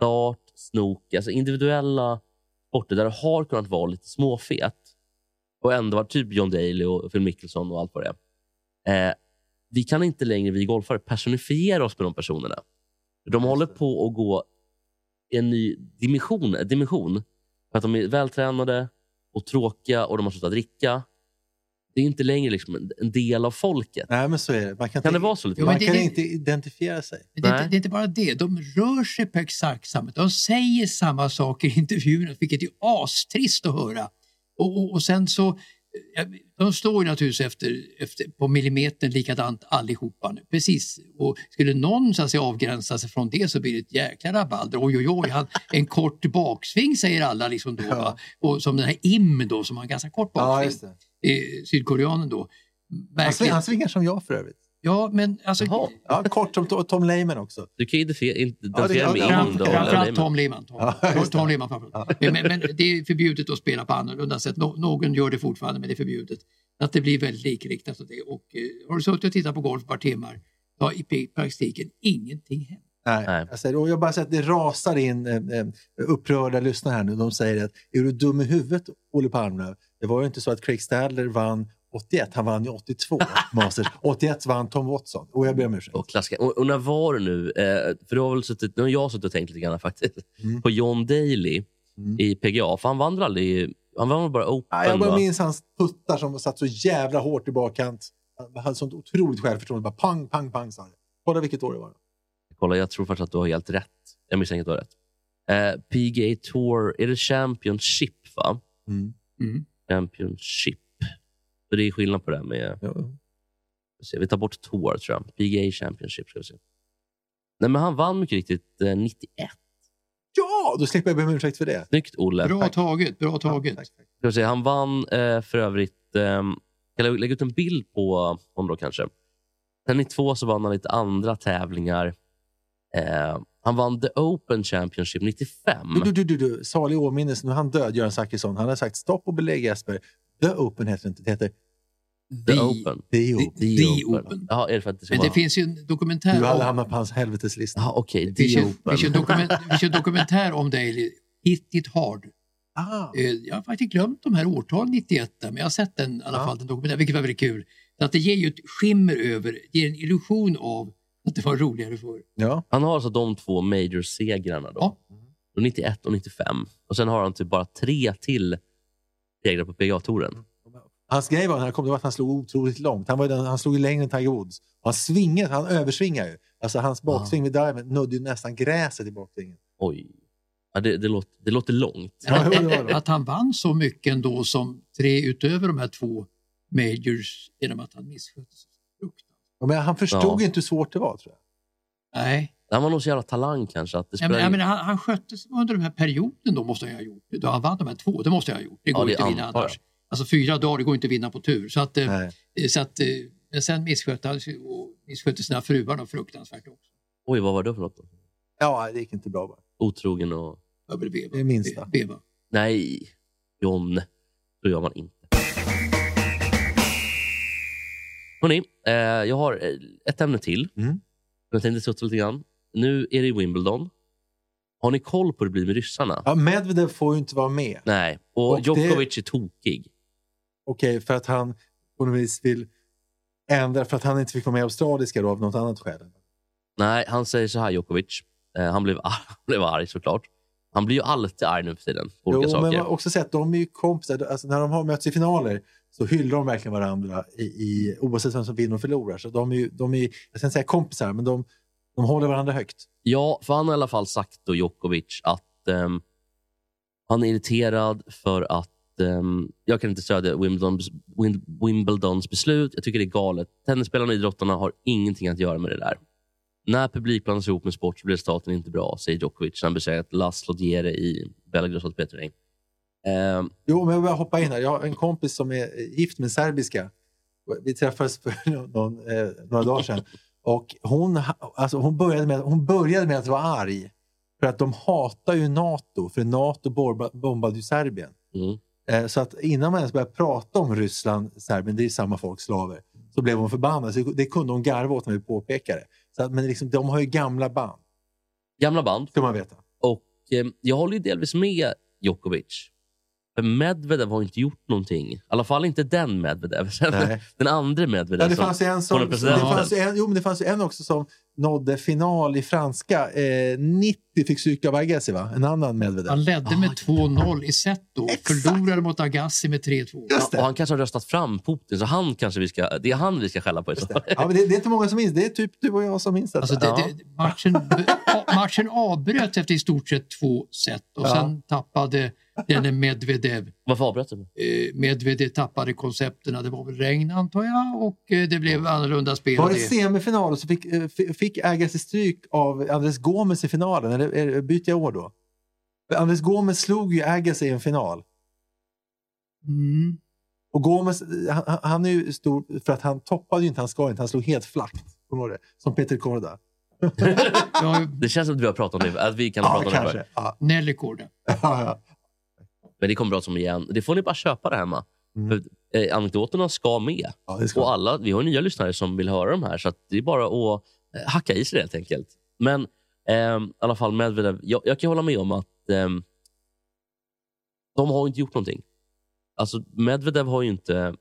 dart, snooker, alltså individuella sporter där det har kunnat vara lite småfet och ändå varit typ John Daly och Phil Mickelson och allt vad det är. Eh, vi kan inte längre, vi golfare, personifiera oss med de personerna. De håller på att gå i en ny dimension, dimension för att de är vältränade och tråkiga och de har slutat dricka. Det är inte längre liksom en- del av folket. Nej, men så är det. Man kan, Kan det inte- vara så lite? Jo, men Man det- kan det- inte identifiera sig. Det inte, det är inte bara det, de rör sig på exakt samma De säger samma saker i intervjuerna, vilket är astrist att höra. Och, och, och sen så, de står ju naturligtvis efter, efter, på millimetern likadant allihopa nu. Precis. Och skulle någon så att säga, avgränsa sig från det så blir det ett jäkla rabalder. Oj, oj, oj, han, en kort baksving säger alla liksom då. Va? Och som den här Im då, som har en ganska kort Ja, baksving. det. eh, sydkoreanen då. Verkligen. han svingar som jag för övrigt. Ja, men alltså... Jaha. Ja, kort som To- Tom Lehman också. Du kan ju identifiera Ja, Ing Fram- då, Framförallt eller- Tom Lehmann. Tom, Ja, Tom. Tom framförallt. Men, men, men det är förbjudet att spela på annorlunda sätt. Nå, någon gör det fortfarande, men det är förbjudet. Att det blir väldigt likriktat. Och det. Och, eh, har du suttit och tittat på golf ett par timmar, då har i praktiken ingenting hänt. Nej. Nej. Jag, säger, och jag bara säger att det rasar in eh, eh, upprörda lyssnare här nu. De säger att är du dum i huvudet, Olle Palmlöv? Det var ju inte så att Craig Stadler vann 81, han vann ju 82 [LAUGHS] Masters. 81 vann Tom Watson. Och jag ber om ursäkt. Och, klassiker. och, och när var det nu? Eh, för du har väl suttit, nu har jag suttit och tänkt lite grann faktiskt. Mm. På John Daly Mm. i PGA. För han vann väl aldrig... Han vann bara Open? Ja, jag bara va? minns hans puttar som satt så jävla hårt i bakkant. Han hade sånt otroligt självförtroende. Bara pang, pang, pang sa. Kolla vilket år det var. Kolla, jag tror faktiskt att du har helt rätt. Jag misstänker att du har rätt. Eh, PGA Tour, är det Championship? va? Mm. Mm. Championship. Så det är skillnad på det här med... Ja. vi tar bort Tour, tror jag. PGA Championship. Ska vi se. Nej, men han vann mycket riktigt eh, 91. Ja, då slipper jag be om ursäkt för det. Snyggt, Olle. Bra taget, bra taget. Tack, tack. Ska vi se, han vann eh, för övrigt... Eh, kan jag lägga ut en bild på honom då kanske? Sen 92 så vann han lite andra tävlingar. Eh, han vann The Open Championship 95. Du, du, du, du, du. Salig åminnelse. Nu är han död, Göran Zachrisson. Han har sagt stopp och belägg Jesper. The Open heter det inte. Det heter The The- Open. The Open. The, The Open. Open. Ja, är det för att det ska Men det vara... finns ju en dokumentär Du hade hamnat på hans helveteslista. Ja, okej. Det The Open. det finns ju en dokument- det finns ju en dokumentär om dig, Hit It Hard. Ah. Eh, Jag har faktiskt glömt de här årtalen 91, där, men jag har sett den i alla Ja. fall, den dokumentären, vilket var väldigt kul. Så att det ger ju ett skimmer över, ger en illusion av att det var roligare förr. Ja. Han har alltså de två major-segrarna. Då. Ja. Då 91 och 95. Och Sen har han typ bara tre till segrar på PGA-touren. Hans grej var när han kom, det var att han slog otroligt långt. Han, var den, han slog ju längre än Tiger Woods. Och han svingade, han översvingar ju. Alltså hans baksving med driven nudde ju nästan gräset i baksvingen. Oj. Ja, det, det, låter, det låter långt. Ja, jo, det var det. Att han vann så mycket ändå som tre utöver de här två majors genom att han misskötte sig. Ja, Men han förstod Ja. inte hur svårt det var tror jag. Nej, Han var nog så jävla talang kanske. Att det spelar jag menar, han, han skötte sig under den här perioden då måste jag ha gjort. Då han vann de här två, det måste jag ha gjort. Det Ja, går det inte att vinna antar annars. Alltså fyra dagar, det går inte att vinna på tur. Så att, eh, Nej. så att, eh, men sen misskötte han sig och misskötte sina fruar då fruktansvärt också. Oj, vad var det för något? då? Ja, det gick inte bra bara. Otrogen och... Beva. Det är minsta. Beva. Nej, John. Så gör man inte. Hörrni, eh, jag har eh, ett ämne till. Mm. Jag tänkte studsa lite grann. Nu är det i Wimbledon. Har ni koll på hur det blir med ryssarna? Ja, Medvedev får ju inte vara med. Nej. Och, Och det- Djokovic är tokig. Okej, för att han på något vis vill ändra, för att han inte fick vara med australiska då av något annat skäl. Nej, han säger så här, Djokovic. Eh, han, blev arg, [LAUGHS] han blev arg såklart. Han blir ju alltid arg nu för tiden på olika Jo, men saker. man har också sett, de är ju kompisar. Alltså, när de har mötts i finaler så hyllar de verkligen varandra i, i, oavsett vem som vinner och förlorar. Så de är ju, de är, jag ska inte säga kompisar, men de, de håller varandra högt. Ja, för han har i alla fall sagt då, Djokovic, att ehm, han är irriterad för att ehm, jag kan inte stödja Wimbledons, Wim, Wimbledons beslut. Jag tycker det är galet. Tennisspelarna och idrottarna har ingenting att göra med det där. När publik blandas ihop med sport så blir resultaten inte bra, säger Djokovic. Han besegrat Laszlo Djere i Belgrads ATP-turnering. Ehm, Jo, men jag vill hoppa in här. Jag har en kompis som är gift med serbiska. Vi träffades för [LAUGHS] någon, eh, några dagar sedan. Och hon, alltså hon, började med, hon började med att vara arg. För att de hatar ju NATO. För NATO bomba- bombade ju Serbien. mm. Eh, Så att innan man ens började prata om Ryssland, Serbien, det är samma folk, slaver, så blev hon förbannad. Så det kunde hon garva åt när vi påpekade. Så att, men liksom, de har ju gamla band, Gamla band. ska man veta. Och eh, jag håller ju delvis med Djokovic. Medvedev har inte gjort någonting. I alla fall inte den Medvedev. [LAUGHS] Sen Nej. Den andra Medvedev. Ja, det fanns ju en, som, det fanns en, jo, men det fanns en också som nådde final i franska. Eh, 90 fick psyka av Agassi, va? En annan Medvedev. Han ledde med 2-0 i set då. Exakt. Förlorade mot Agassi med 3-2. Just Ja, och det. han kanske har röstat fram Putin, så han kanske vi ska, det är han vi ska skälla på. fall. Ja, men det, det är inte många som minns. Det är typ du och jag som minns detta. Alltså det, Ja. det, matchen, [LAUGHS] matchen avbröts efter i stort sett två set och Ja. sen tappade denne Medvedev. Varför avbröt du? Eh, Medvedev tappade koncepterna. Det var väl regn antar jag och eh, det blev annorlunda spel. Var det det. semifinal och så fick, eh, fi- fick Agassi stryk av Andres Gomes i finalen? Eller är- byter jag år då? Andres Gomes slog ju Agassi i en final. Mm. Och Gomes, han, han- är ju stor för att han toppade ju inte, han ska inte, han slog helt flackt. Som Peter Korda. [LAUGHS] Det känns som att vi har pratat om det, att vi kan Ja, prata om det. Ja, Nelly Korda. ja, ja. Men det kommer bra som igen. Det får ni bara köpa det hemma. Mm. För, eh, anekdoterna ska med. ja ska Och alla, vi har nya lyssnare som vill höra de här, så det är bara att eh, hacka i sig det helt enkelt. Men ehm, i alla fall Medvedev, jag, jag kan hålla med om att ehm, de har inte gjort någonting. Alltså Medvedev har ju inte ehm,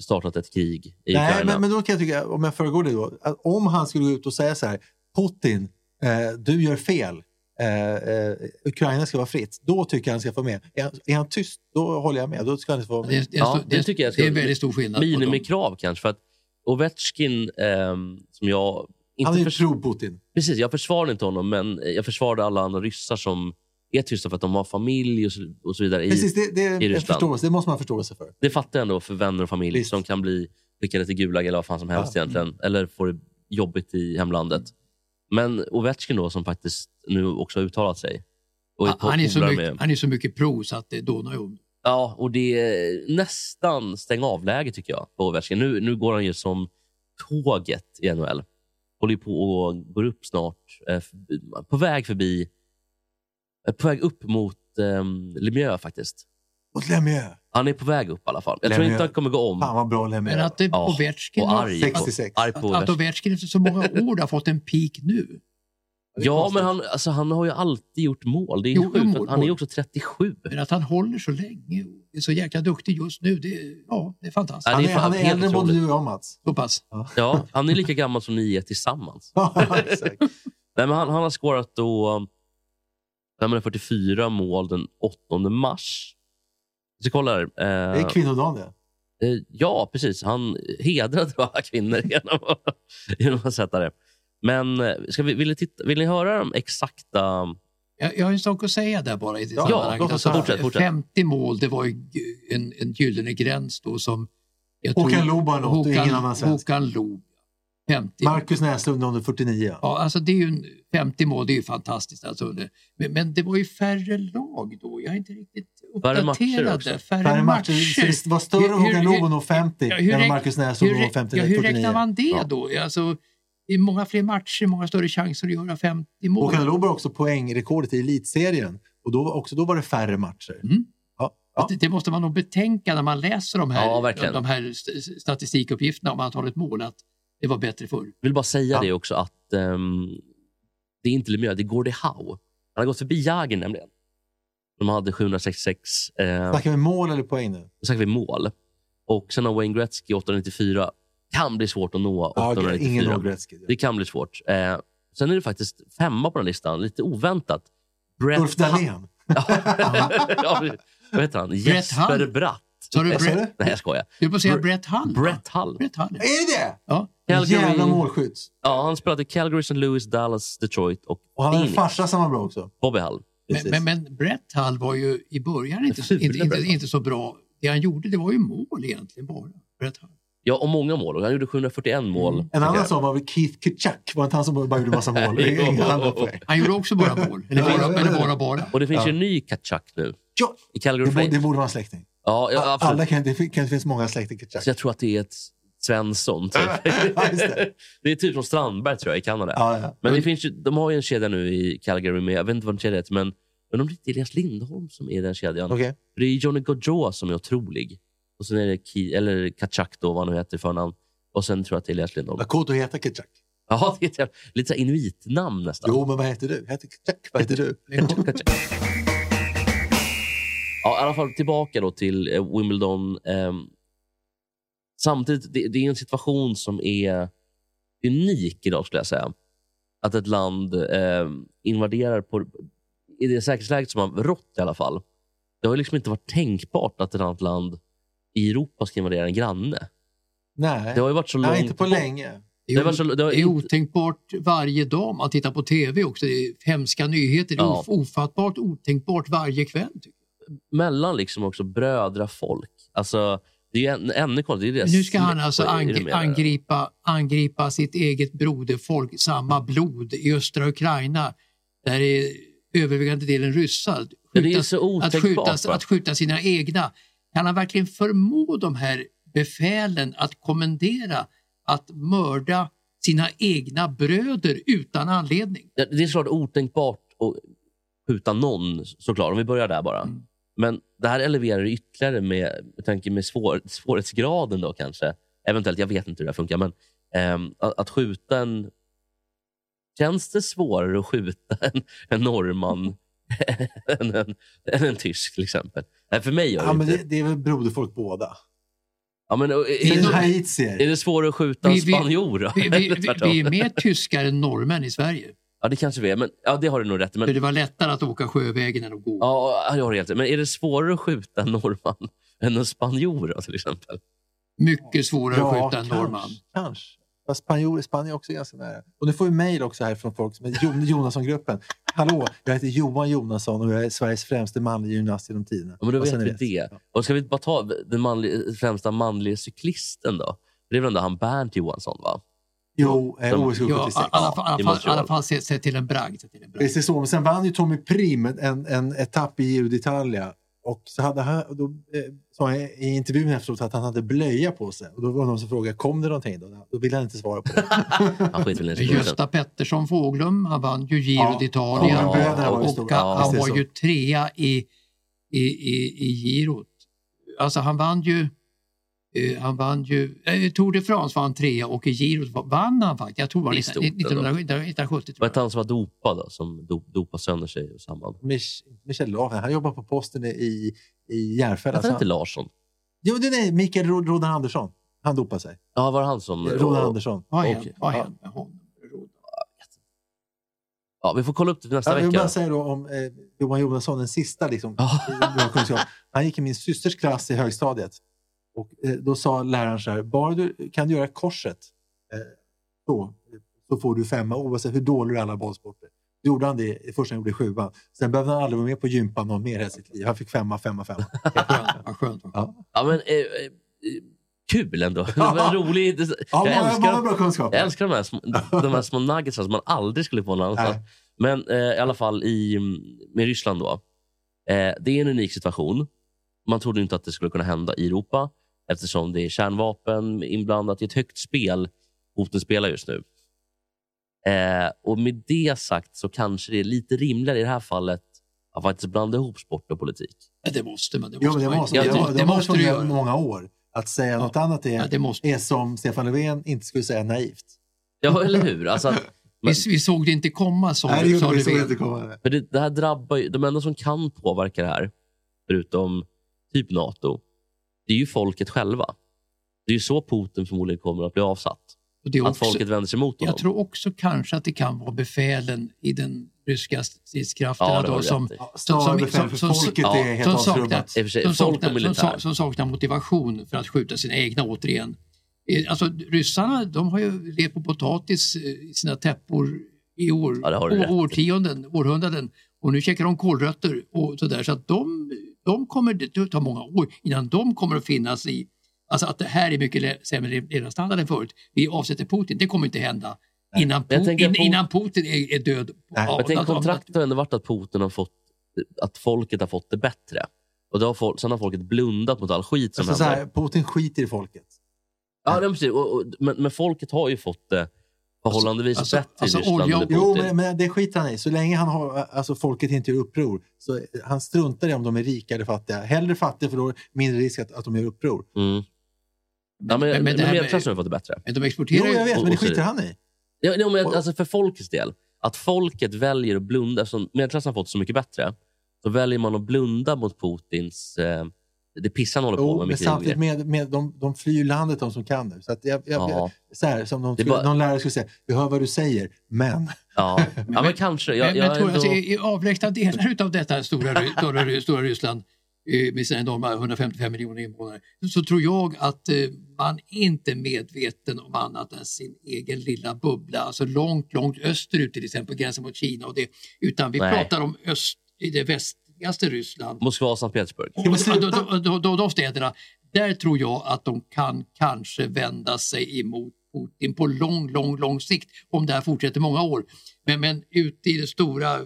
startat ett krig i Nej, Ukraina. men, men då kan jag tycka, om jag föregår det då, att om han skulle gå ut och säga så här, Putin, eh, du gör fel, eh, eh, Ukraina ska vara fritt, då tycker jag han ska få med. Är han, är han tyst, då håller jag med. Då ska han inte få vara Det är, med. det är, Ja, det det, tycker jag ska- det är väldigt stor skillnad. Minimikrav kanske, för att Ovechkin, ehm, som jag inte Han är ju pro-Putin. Precis, jag försvarar inte honom, men jag försvarade alla andra ryssar som är tysta för att de har familj och så, och så vidare. I, Precis, det, det, är en Ryssland. förståelse, det måste man ha förståelse för. Det fattar jag ändå för vänner och familj Visst. som kan bli skickade till Gulag eller vad fan som helst Ja. egentligen. Eller får det jobbigt i hemlandet. Men Ovechkin då, som faktiskt nu också har uttalat sig. Och är Han, han, är så mycket, med- han är så mycket pro så att det dånar ju om. Ja, och det är nästan stäng av-läge tycker jag på Ovechkin. Nu, nu går han ju som tåget i NHL. Håller på och går upp snart. Eh, på väg förbi... eh, På väg upp mot eh, Lemieux faktiskt. Mot Lemieux. Han är på väg upp i alla fall. Jag tror Lemieux. inte han kommer gå om. Fan vad bra Men Lemieux. att det, Ja, Ovechkin, och arg. 66. Arg på att, att Ovechkin. Efter så många år har fått en peak nu. Ja, men han, alltså, han har ju alltid gjort mål. Det är Jo, sjukt. mål, att Han är ju också 37. Men att han håller så länge och är så jäkla duktig just nu, det, ja, det är fantastiskt. Ja, Han är, han är helt äldre än både du och jag Mats. Så pass. Ja, han är lika gammal som ni är tillsammans. [LAUGHS] Ja, exakt. Nej, men han, han har skårat då um, 544 mål den 8 mars. Så kollar. Eh, Det är kvinnodagen det. eh, ja, precis. Han hedrade [LAUGHS] alla kvinnor genom att, genom att sätta det. Men eh, ska vi, vill, ni titta, vill ni höra de exakta... Jag, jag har en sak att säga där bara i det Ja, höra. Fortsätt, fortsätt. 50 mål, det var en, en gyllene gräns då som... Jag Håkan Loob har nått och ingen annan svensk. Håkan Loob. 50. Marcus Näslund under 49. Ja, alltså det är ju en, 50 mål, det är ju fantastiskt. Alltså. Men, men det var ju färre lag då. Jag är inte riktigt Färre matcher uppdaterad. också. där. Färre, Färre matcher. matcher. Det var större Håkan att nå 50 Ja, hur än Marcus Näslund hur, att nå rä- 50, ja, hur 49. räknar man det Ja. då? Alltså, det är många fler matcher, många större chanser att göra 50 mål. Håkan Loob har också poängrekordet i elitserien. Och då, också då var det färre matcher. Mm. Ja, ja. Det, det måste man nog betänka när man läser de här, Ja, de här st- statistikuppgifterna om antalet mål, att det var bättre förr. Jag vill bara säga Ja. det också att ehm, det är inte Lemieux, det är Gordie Howe. Han har gått förbi Jagr nämligen. De hade 766. Eh, Snackar vi mål eller poäng nu? Då snackar vi mål. Och sen har Wayne Gretzky 894. Kan bli svårt att nå Ja, 894. ingen når Gretzky. Det kan bli svårt. Eh, sen är det faktiskt femma på den listan, lite oväntat. Brett Ulf Dahlén. [LAUGHS] ja, vad heter han? Jesper Hull. Bratt. Så har du sa Brett? Nej, jag skojar. du får säga Br- Brett Hull. Brett Hull. Brett Hull. Är det det? Ja. Calgary- Jävla målskytt. Ja, han spelade i Calgary, St. Louis, Dallas, Detroit och Och han har en farsa som var bra också. Bobby Hull. Men, men, men Brett Hull var ju i början inte, inte, inte, inte så bra. Det han gjorde det var ju mål egentligen bara. Brett Hull. Ja, och många mål. Han gjorde 741 mål. En annan sån var Keith Kutchuk. Var inte han som bara gjorde massa mål? [LAUGHS] Han gjorde också bara mål. Eller bara, eller bara, bara. Och det finns Ja. ju en ny Kachuk nu. Ja, I Calgary det, borde, det borde vara en släkting. Ja, ja, absolut. Alla kan, det kan, det finns många släkter Kutchuk. Så jag tror att det är ett Svensson. Typ. [LAUGHS] Det. det är typ som Strandberg tror jag i Kanada. Ja, ja. Men det finns ju, de har ju en kedja nu i Calgary med, jag vet inte vad den kedjan heter, men men om det inte är Elias Lindholm som är den kedjan. Okej. För Det är Johnny Gaudreau som är otrolig. Och sen är det Ki, eller Kachak då, vad han nu heter i förnamn. Och sen tror jag att det är Elias Lindholm. Vad coolt att heta Kutchuk. Ja, det är lite inuitnamn nästan. Jo, men vad heter du? Heter Kutchuk. Vad heter du? [LAUGHS] Kachak. Ja, i alla fall tillbaka då till eh, Wimbledon. Ehm, samtidigt, det, det är en situation som är unik idag skulle jag säga. Att ett land eh, invaderar på, i det säkerhetsläget som har rått i alla fall. Det har ju liksom inte varit tänkbart att ett annat land i Europa ska invadera en granne. Nej, Det har ju varit så långt Nej inte på bort. länge. Det är, så- det är otänkbart varje dag. Man tittar på tv också. Det är hemska nyheter. Det är Ja. of- ofattbart otänkbart varje kväll. Mellan liksom också brödrafolk. Alltså, det är en, ännu konstigt. Det är jag. det Nu ska han alltså angri- angripa, angripa sitt eget broderfolk, samma blod i östra Ukraina. Där är övervägande delen ryssar. Ja, det är Skjuta- så att, otänkbart. skjuta, va? att skjuta sina egna. Kan han verkligen förmå de här befälen att kommendera att mörda sina egna bröder utan anledning? Det är såklart otänkbart att skjuta någon, såklart. Om vi börjar där bara. Mm. Men det här eleverar ytterligare med, med tanke med svår, svårighetsgraden då kanske. Eventuellt, jag vet inte hur det här funkar. Men ehm, att, att skjuta en... Känns det svårare att skjuta [LAUGHS] en, en norrman [LAUGHS] än, en, än en tysk till exempel? Nej, för mig gör det Ja, men inte. det, det är väl broderfolk båda. Ja, men, är, är det, haitier. är det svårare att skjuta en spanjor? Vi, vi, vi, [LAUGHS] vi är mer tyskar än norrmän i Sverige. Ja, det kanske vi är. Men, ja, det har du nog rätt i. För Men, det var lättare att åka sjövägen än att gå. ja, jag har helt rätt. Men är det svårare att skjuta en norrman [LAUGHS] än en spanjor då, till exempel? Mycket svårare att skjuta kanske, norrman. Kanske. Fast spanjor, Spanien är också ganska nära. Och nu får vi mejl också här från folk som är Jon- Jonasson-gruppen. Hallå, jag heter Johan Jonasson och jag är Sveriges främste manliga gymnast genom tiderna. Ja, men då Och vet vi det. Ja. Och ska vi bara ta den manliga, främsta manliga cyklisten då? Det är väl ändå han Bernt Johansson, va? Jo, eh, OS Ja, 76. i alla fall, se, se till en bragd. Det så. Men sen vann ju Tommy Prim en, en etapp i Giro d'Italia. Och så hade han, då eh, sa han i intervjun efteråt att han hade blöja på sig. Och då var det någon som frågade, kom det någonting? Då, då ville han inte svara på det. [LAUGHS] Gösta Pettersson Fåglum, han vann ju Giro Ja, d'Italia ju och stora. han, Ja, han var ju trea i, i, i, i girot. Alltså han vann ju han vann ju, eh, Tour de France var han trea och i girot va- vann han faktiskt. Jag tror det var Det är 19- stort ändå. 1970. Vad Tror hette jag. han som var dopad då? Som dop, dopade sönder sig i samband? Mich, Michel Larsson, han jobbar på posten i, i Järfälla. Hette han inte Larsson? Jo, det är Mikael Ro- Rodan Andersson. Han dopade sig. Ja, var det han som... Rodan Andersson. Vad Ja. hände med honom? Ja, vi får kolla upp det till nästa Jag vill vecka. bara säga då om eh, Johan Jonasson, den sista liksom, Ja. [LAUGHS] Han gick i min systers klass i högstadiet. Och, eh, då sa läraren så här, bara du kan du göra korset eh, så, så får du femma oavsett hur dålig du är i alla bollsporter. Då gjorde han det först han gjorde sjuan. Sen behövde han aldrig vara med på gympan någon mer i sitt liv. Han fick femma, femma, femma. [LAUGHS] Vad skönt. Ja. Ja, men, eh, eh, kul ändå. [LAUGHS] Ja, Jag många, många älskar, bra kunskaper. jag älskar de här små, de här små nuggetsarna som man aldrig skulle få någon annanstans. Nej. Men eh, i alla fall i, med Ryssland då. Eh, det är en unik situation. Man trodde inte att det skulle kunna hända i Europa eftersom det är kärnvapen inblandat i ett högt spel Putin spelar just nu. Eh, och med det sagt så kanske det är lite rimligare i det här fallet att faktiskt blanda ihop sport och politik. Ja, det måste man. Det Jo, måste, men det man. måste, Ja, det, det- det, det måste du göra många år. Att säga något annat är, Ja, det måste. är som Stefan Löfven inte skulle säga naivt. Ja, eller hur? Alltså, att- [LAUGHS] Vi, vi såg det inte komma, sa Nej, det sa så Löfven. inte komma. För det, det här drabbar ju, de enda som kan påverka det här, förutom typ NATO, det är ju folket själva. Det är ju så Putin förmodligen kommer att bli avsatt. Och det är Att också, folket vänder sig mot honom. jag tror också kanske att det kan vara befälen i den ryska stridskrafterna Ja, då, som, som- som- för som- folket ja, är helt som saknar, som, saknar, som, som saknar motivation för att skjuta sina egna återigen. Eh, Alltså, ryssarna de har ju levt på potatis eh, i sina täppor i år, Ja, det har du rätt i. å- årtionden, århundraden och nu käkar de kålrötter och sådär. Så att de, de kommer, det tar många år innan de kommer att finnas i Alltså att det här är mycket sämre levnadsstandard än förut. Vi avsätter Putin, det kommer inte hända innan, tänker in, på- innan Putin är, är död. Nej, Ja, Jag tänker alltså, kontraktet har ändå varit att Putin har fått, att folket har fått det bättre. Och då har folk, sen har folket blundat mot all skit som Alltså, så händer. här, Putin skiter i folket. Ja, det är precis. Och, och, men, men folket har ju fått det förhållandevis Alltså- bättre alltså i Ryssland olja- under Jo, men, men det skiter han i. Så länge han har, alltså, folket inte gör uppror. Så han struntar i om de är rika eller fattiga. Hellre fattiga för då är det mindre risk att, att de gör uppror. Mm. Ja, men, men- men, medelklassen har fått det bättre. Men de Jo, exporterar ju... jag vet, och- men det skiter han i. Ja, ja, men, alltså för folkets del. Att folket väljer att blunda, eftersom medelklassen har fått så mycket bättre, så väljer man att blunda mot Putins... Eh, det pissan håller på med men med samtidigt med, med de, de flyr landet de som kan nu. Så att jag, jag, Ja. jag, så här, som de skulle, bara- någon lärare skulle säga, jag hör vad du säger, men. Ja. ja, [LAUGHS] men kanske. Jag, men, jag men tror, ändå... alltså, i, avlägsna delar av detta stora, stora, stora Ryssland eh, med sina enorma 155 miljoner invånare så tror jag att eh, man inte är medveten om annat än sin egen lilla bubbla. Alltså långt, långt österut till exempel, gränsen mot Kina och det. Utan vi Nej. pratar om öst, i det västligaste Ryssland. Moskva och Sankt Petersburg. De, de, de, de städerna, där tror jag att de kan kanske vända sig emot Putin på lång, lång, lång sikt om det här fortsätter många år. Men, men ute i det stora,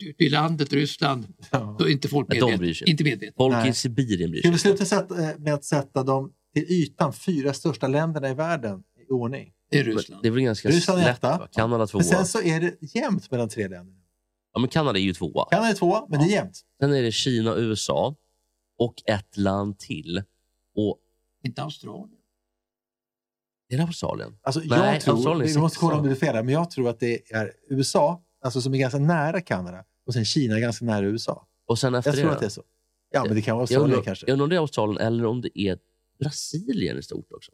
ute i landet Ryssland, Ja. då är inte folk medvetna. bryr sig inte. Medvetna. Folk Nej. i Sibirien bryr Ska vi sig. sluta sätta, eh, med att sätta de till ytan fyra största länderna i världen i ordning? Det är Ryssland. Det är väl ganska Ryssland är lätt? Kanada tvåa. Men sen så är det jämnt mellan tre länder. Ja, men Kanada är ju tvåa. Kanada är tvåa, men det är jämnt. Sen är det Kina och USA och ett land till. Och Inte Australien. är det Australien? Alltså, Nej, jag tror, Australien är vi måste sexa. kolla om det är fel, här, men jag tror att det är USA, alltså som är ganska nära Kanada, och sen Kina är ganska nära USA. Och sen efter Jag tror det att det är så. Ja, men det kan vara jag Australien undrar, kanske. jag undrar om det är Australien eller om det är Brasilien är stort också.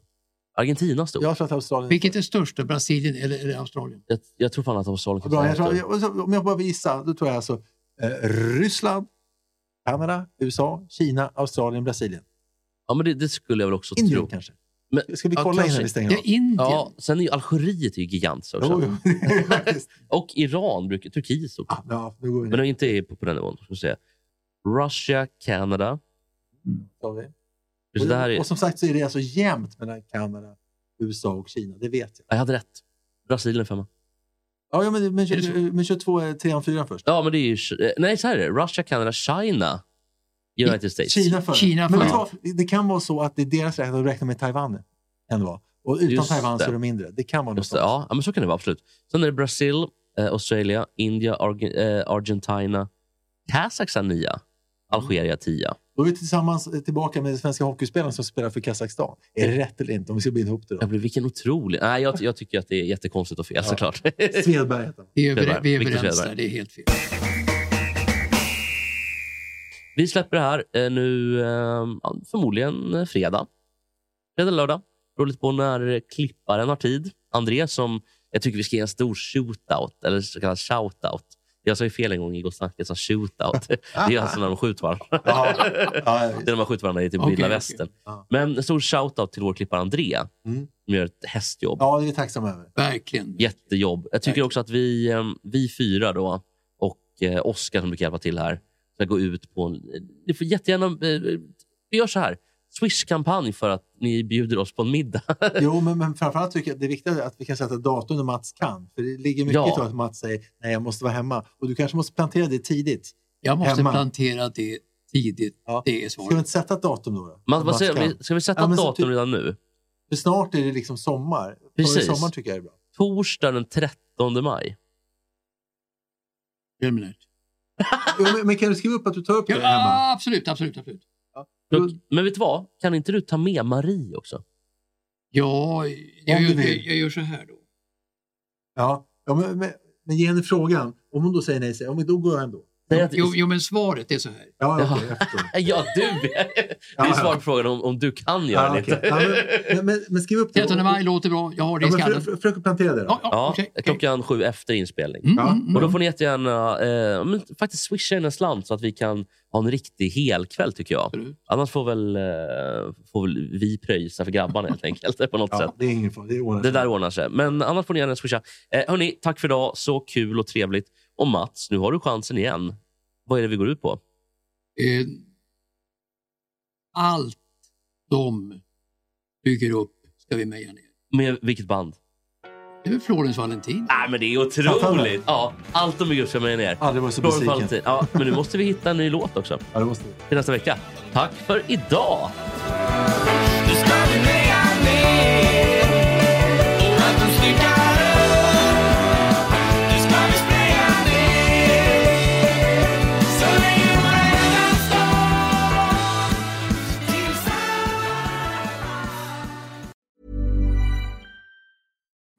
Argentina stort. Jag tror att Australien Vilket är störst? Brasilien eller, eller Australien? Jag, jag tror fan att Australien kan Bra, jag tror, jag, om jag bara visar, då tror jag alltså eh, Ryssland, Kanada, USA, Kina, Australien, Brasilien. Ja, men det, det skulle jag väl också Indien tro. kanske. Men, Ska vi ja, kolla kanske. innan vi stänger Ja, av? Indien. Ja, sen är ju Algeriet är ju gigantiskt också. Jo, jo. [LAUGHS] Och Iran, brukar, Turkiet är stort. Ja, ja, nu går vi Men de inte är på, på den nivån. Ska. Russia, Kanada. Så Så det Och, är, och som sagt så är det alltså jämnt mellan Kanada, USA och Kina. Det vet jag. Jag hade rätt. Brasilien femma. Ja, ja men, men, Är så? men 22 är trean, fyran först. Ja, men det är ju... eh, Nej, så här är det. Russia, Canada, China, United States. Kina före. Kina men före. du vad? det kan vara så att det är deras rätt att räkna med Taiwan. Vara. Och utan Just Taiwan så det. är det mindre. Det kan vara något det, ja, ja, men så kan det vara. absolut. Sen är det Brasil, eh, Australien, India, Arge- eh, Argentina, Kazakstan nia, Algeria tia. Då är vi tillsammans eh, tillbaka med svenska hockeyspelaren som spelar för Kazakstan. Är det rätt eller inte? Om vi ska binda ihop det Jag då. blir, vilken otrolig... Nej, jag, jag tycker att det är jättekonstigt och fel såklart. Svedberg heter han. Vi är, överens där, det är helt fel. Vi släpper det här eh, nu eh, ja, förmodligen fredag. Fredag, lördag. Beror lite på när klipparen har tid. André som jag tycker vi ska ge en stor shootout, eller så kallad shoutout. Jag sa ju fel en gång i sa shootout. Det är alltså när de skjuter varandra. [LAUGHS] Det är när man skjuter varandra i typ vilda okej. västern. Men en stor shoutout till vår klippare André. Mm. Som gör ett hästjobb. ja, det är vi tacksamma över. Verkligen. Jättejobb. Jag tycker Verkligen. också att vi, vi fyra då, och eh, Oskar som brukar hjälpa till här, ska gå ut på... En, ni får jättegärna... eh, Vi gör så här. Swish-kampanj för att ni bjuder oss på en middag. [LAUGHS] Jo, men, men framförallt tycker jag det är viktigt att vi kan sätta datum när Mats kan. För det ligger mycket Ja. i att Mats säger nej, jag måste vara hemma. Och du kanske måste plantera det tidigt. Jag måste Hemma. plantera det tidigt. Ja. Det är Ska vi inte sätta ett datum då? då? Man, vad säger, vi- ska vi sätta Ja, ett datum typ- redan nu? För snart är det liksom sommar. Precis. Före sommaren tycker jag är bra. Torsdag den 13 maj. Preliminärt. Men, men kan du skriva upp att du tar upp det hemma? Ja, absolut, absolut, absolut. Och- Men vet du vad? Kan inte du ta med Marie också? Ja, jag, jag, jag, gör så här då. Ja, ja men, men, men ge henne frågan. Om hon då säger nej, säger ja, men då går jag ändå. Jo, jo, men svaret är så här. Ja, förstår. [LAUGHS] Ja, du! [LAUGHS] Det är svar på frågan om, om du kan göra Ja, det. okej. ja, men, men, skriv upp det. 13 maj låter bra. Jag har det Ja, i för, för, försök att plantera det då. Ja, okej. klockan sju efter inspelning. Mm, mm, mm. Och då får ni jättegärna eh, men faktiskt swisha in en slant så att vi kan ha en riktig helkväll tycker jag. Absolut. Annars får väl, eh, får väl vi pröjsa för grabbarna helt enkelt. [LAUGHS] på något Ja, sätt. det är ingen. Det, ordnar Det där ordnar sig. Men annars får ni gärna swisha. Eh, hörni, tack för idag. Så kul och trevligt. Och Mats, nu har du chansen igen. Vad är det vi går ut på? Eh, allt de bygger upp ska vi meja ner. Med vilket band? Det är väl Florens Valentin? Nej, men det är otroligt! Ja, allt de bygger upp ska med ner. Aldrig varit så Florence. Valentin. Ja, men nu måste vi hitta en ny låt också Ja, det måste vi. till nästa vecka. Tack för idag!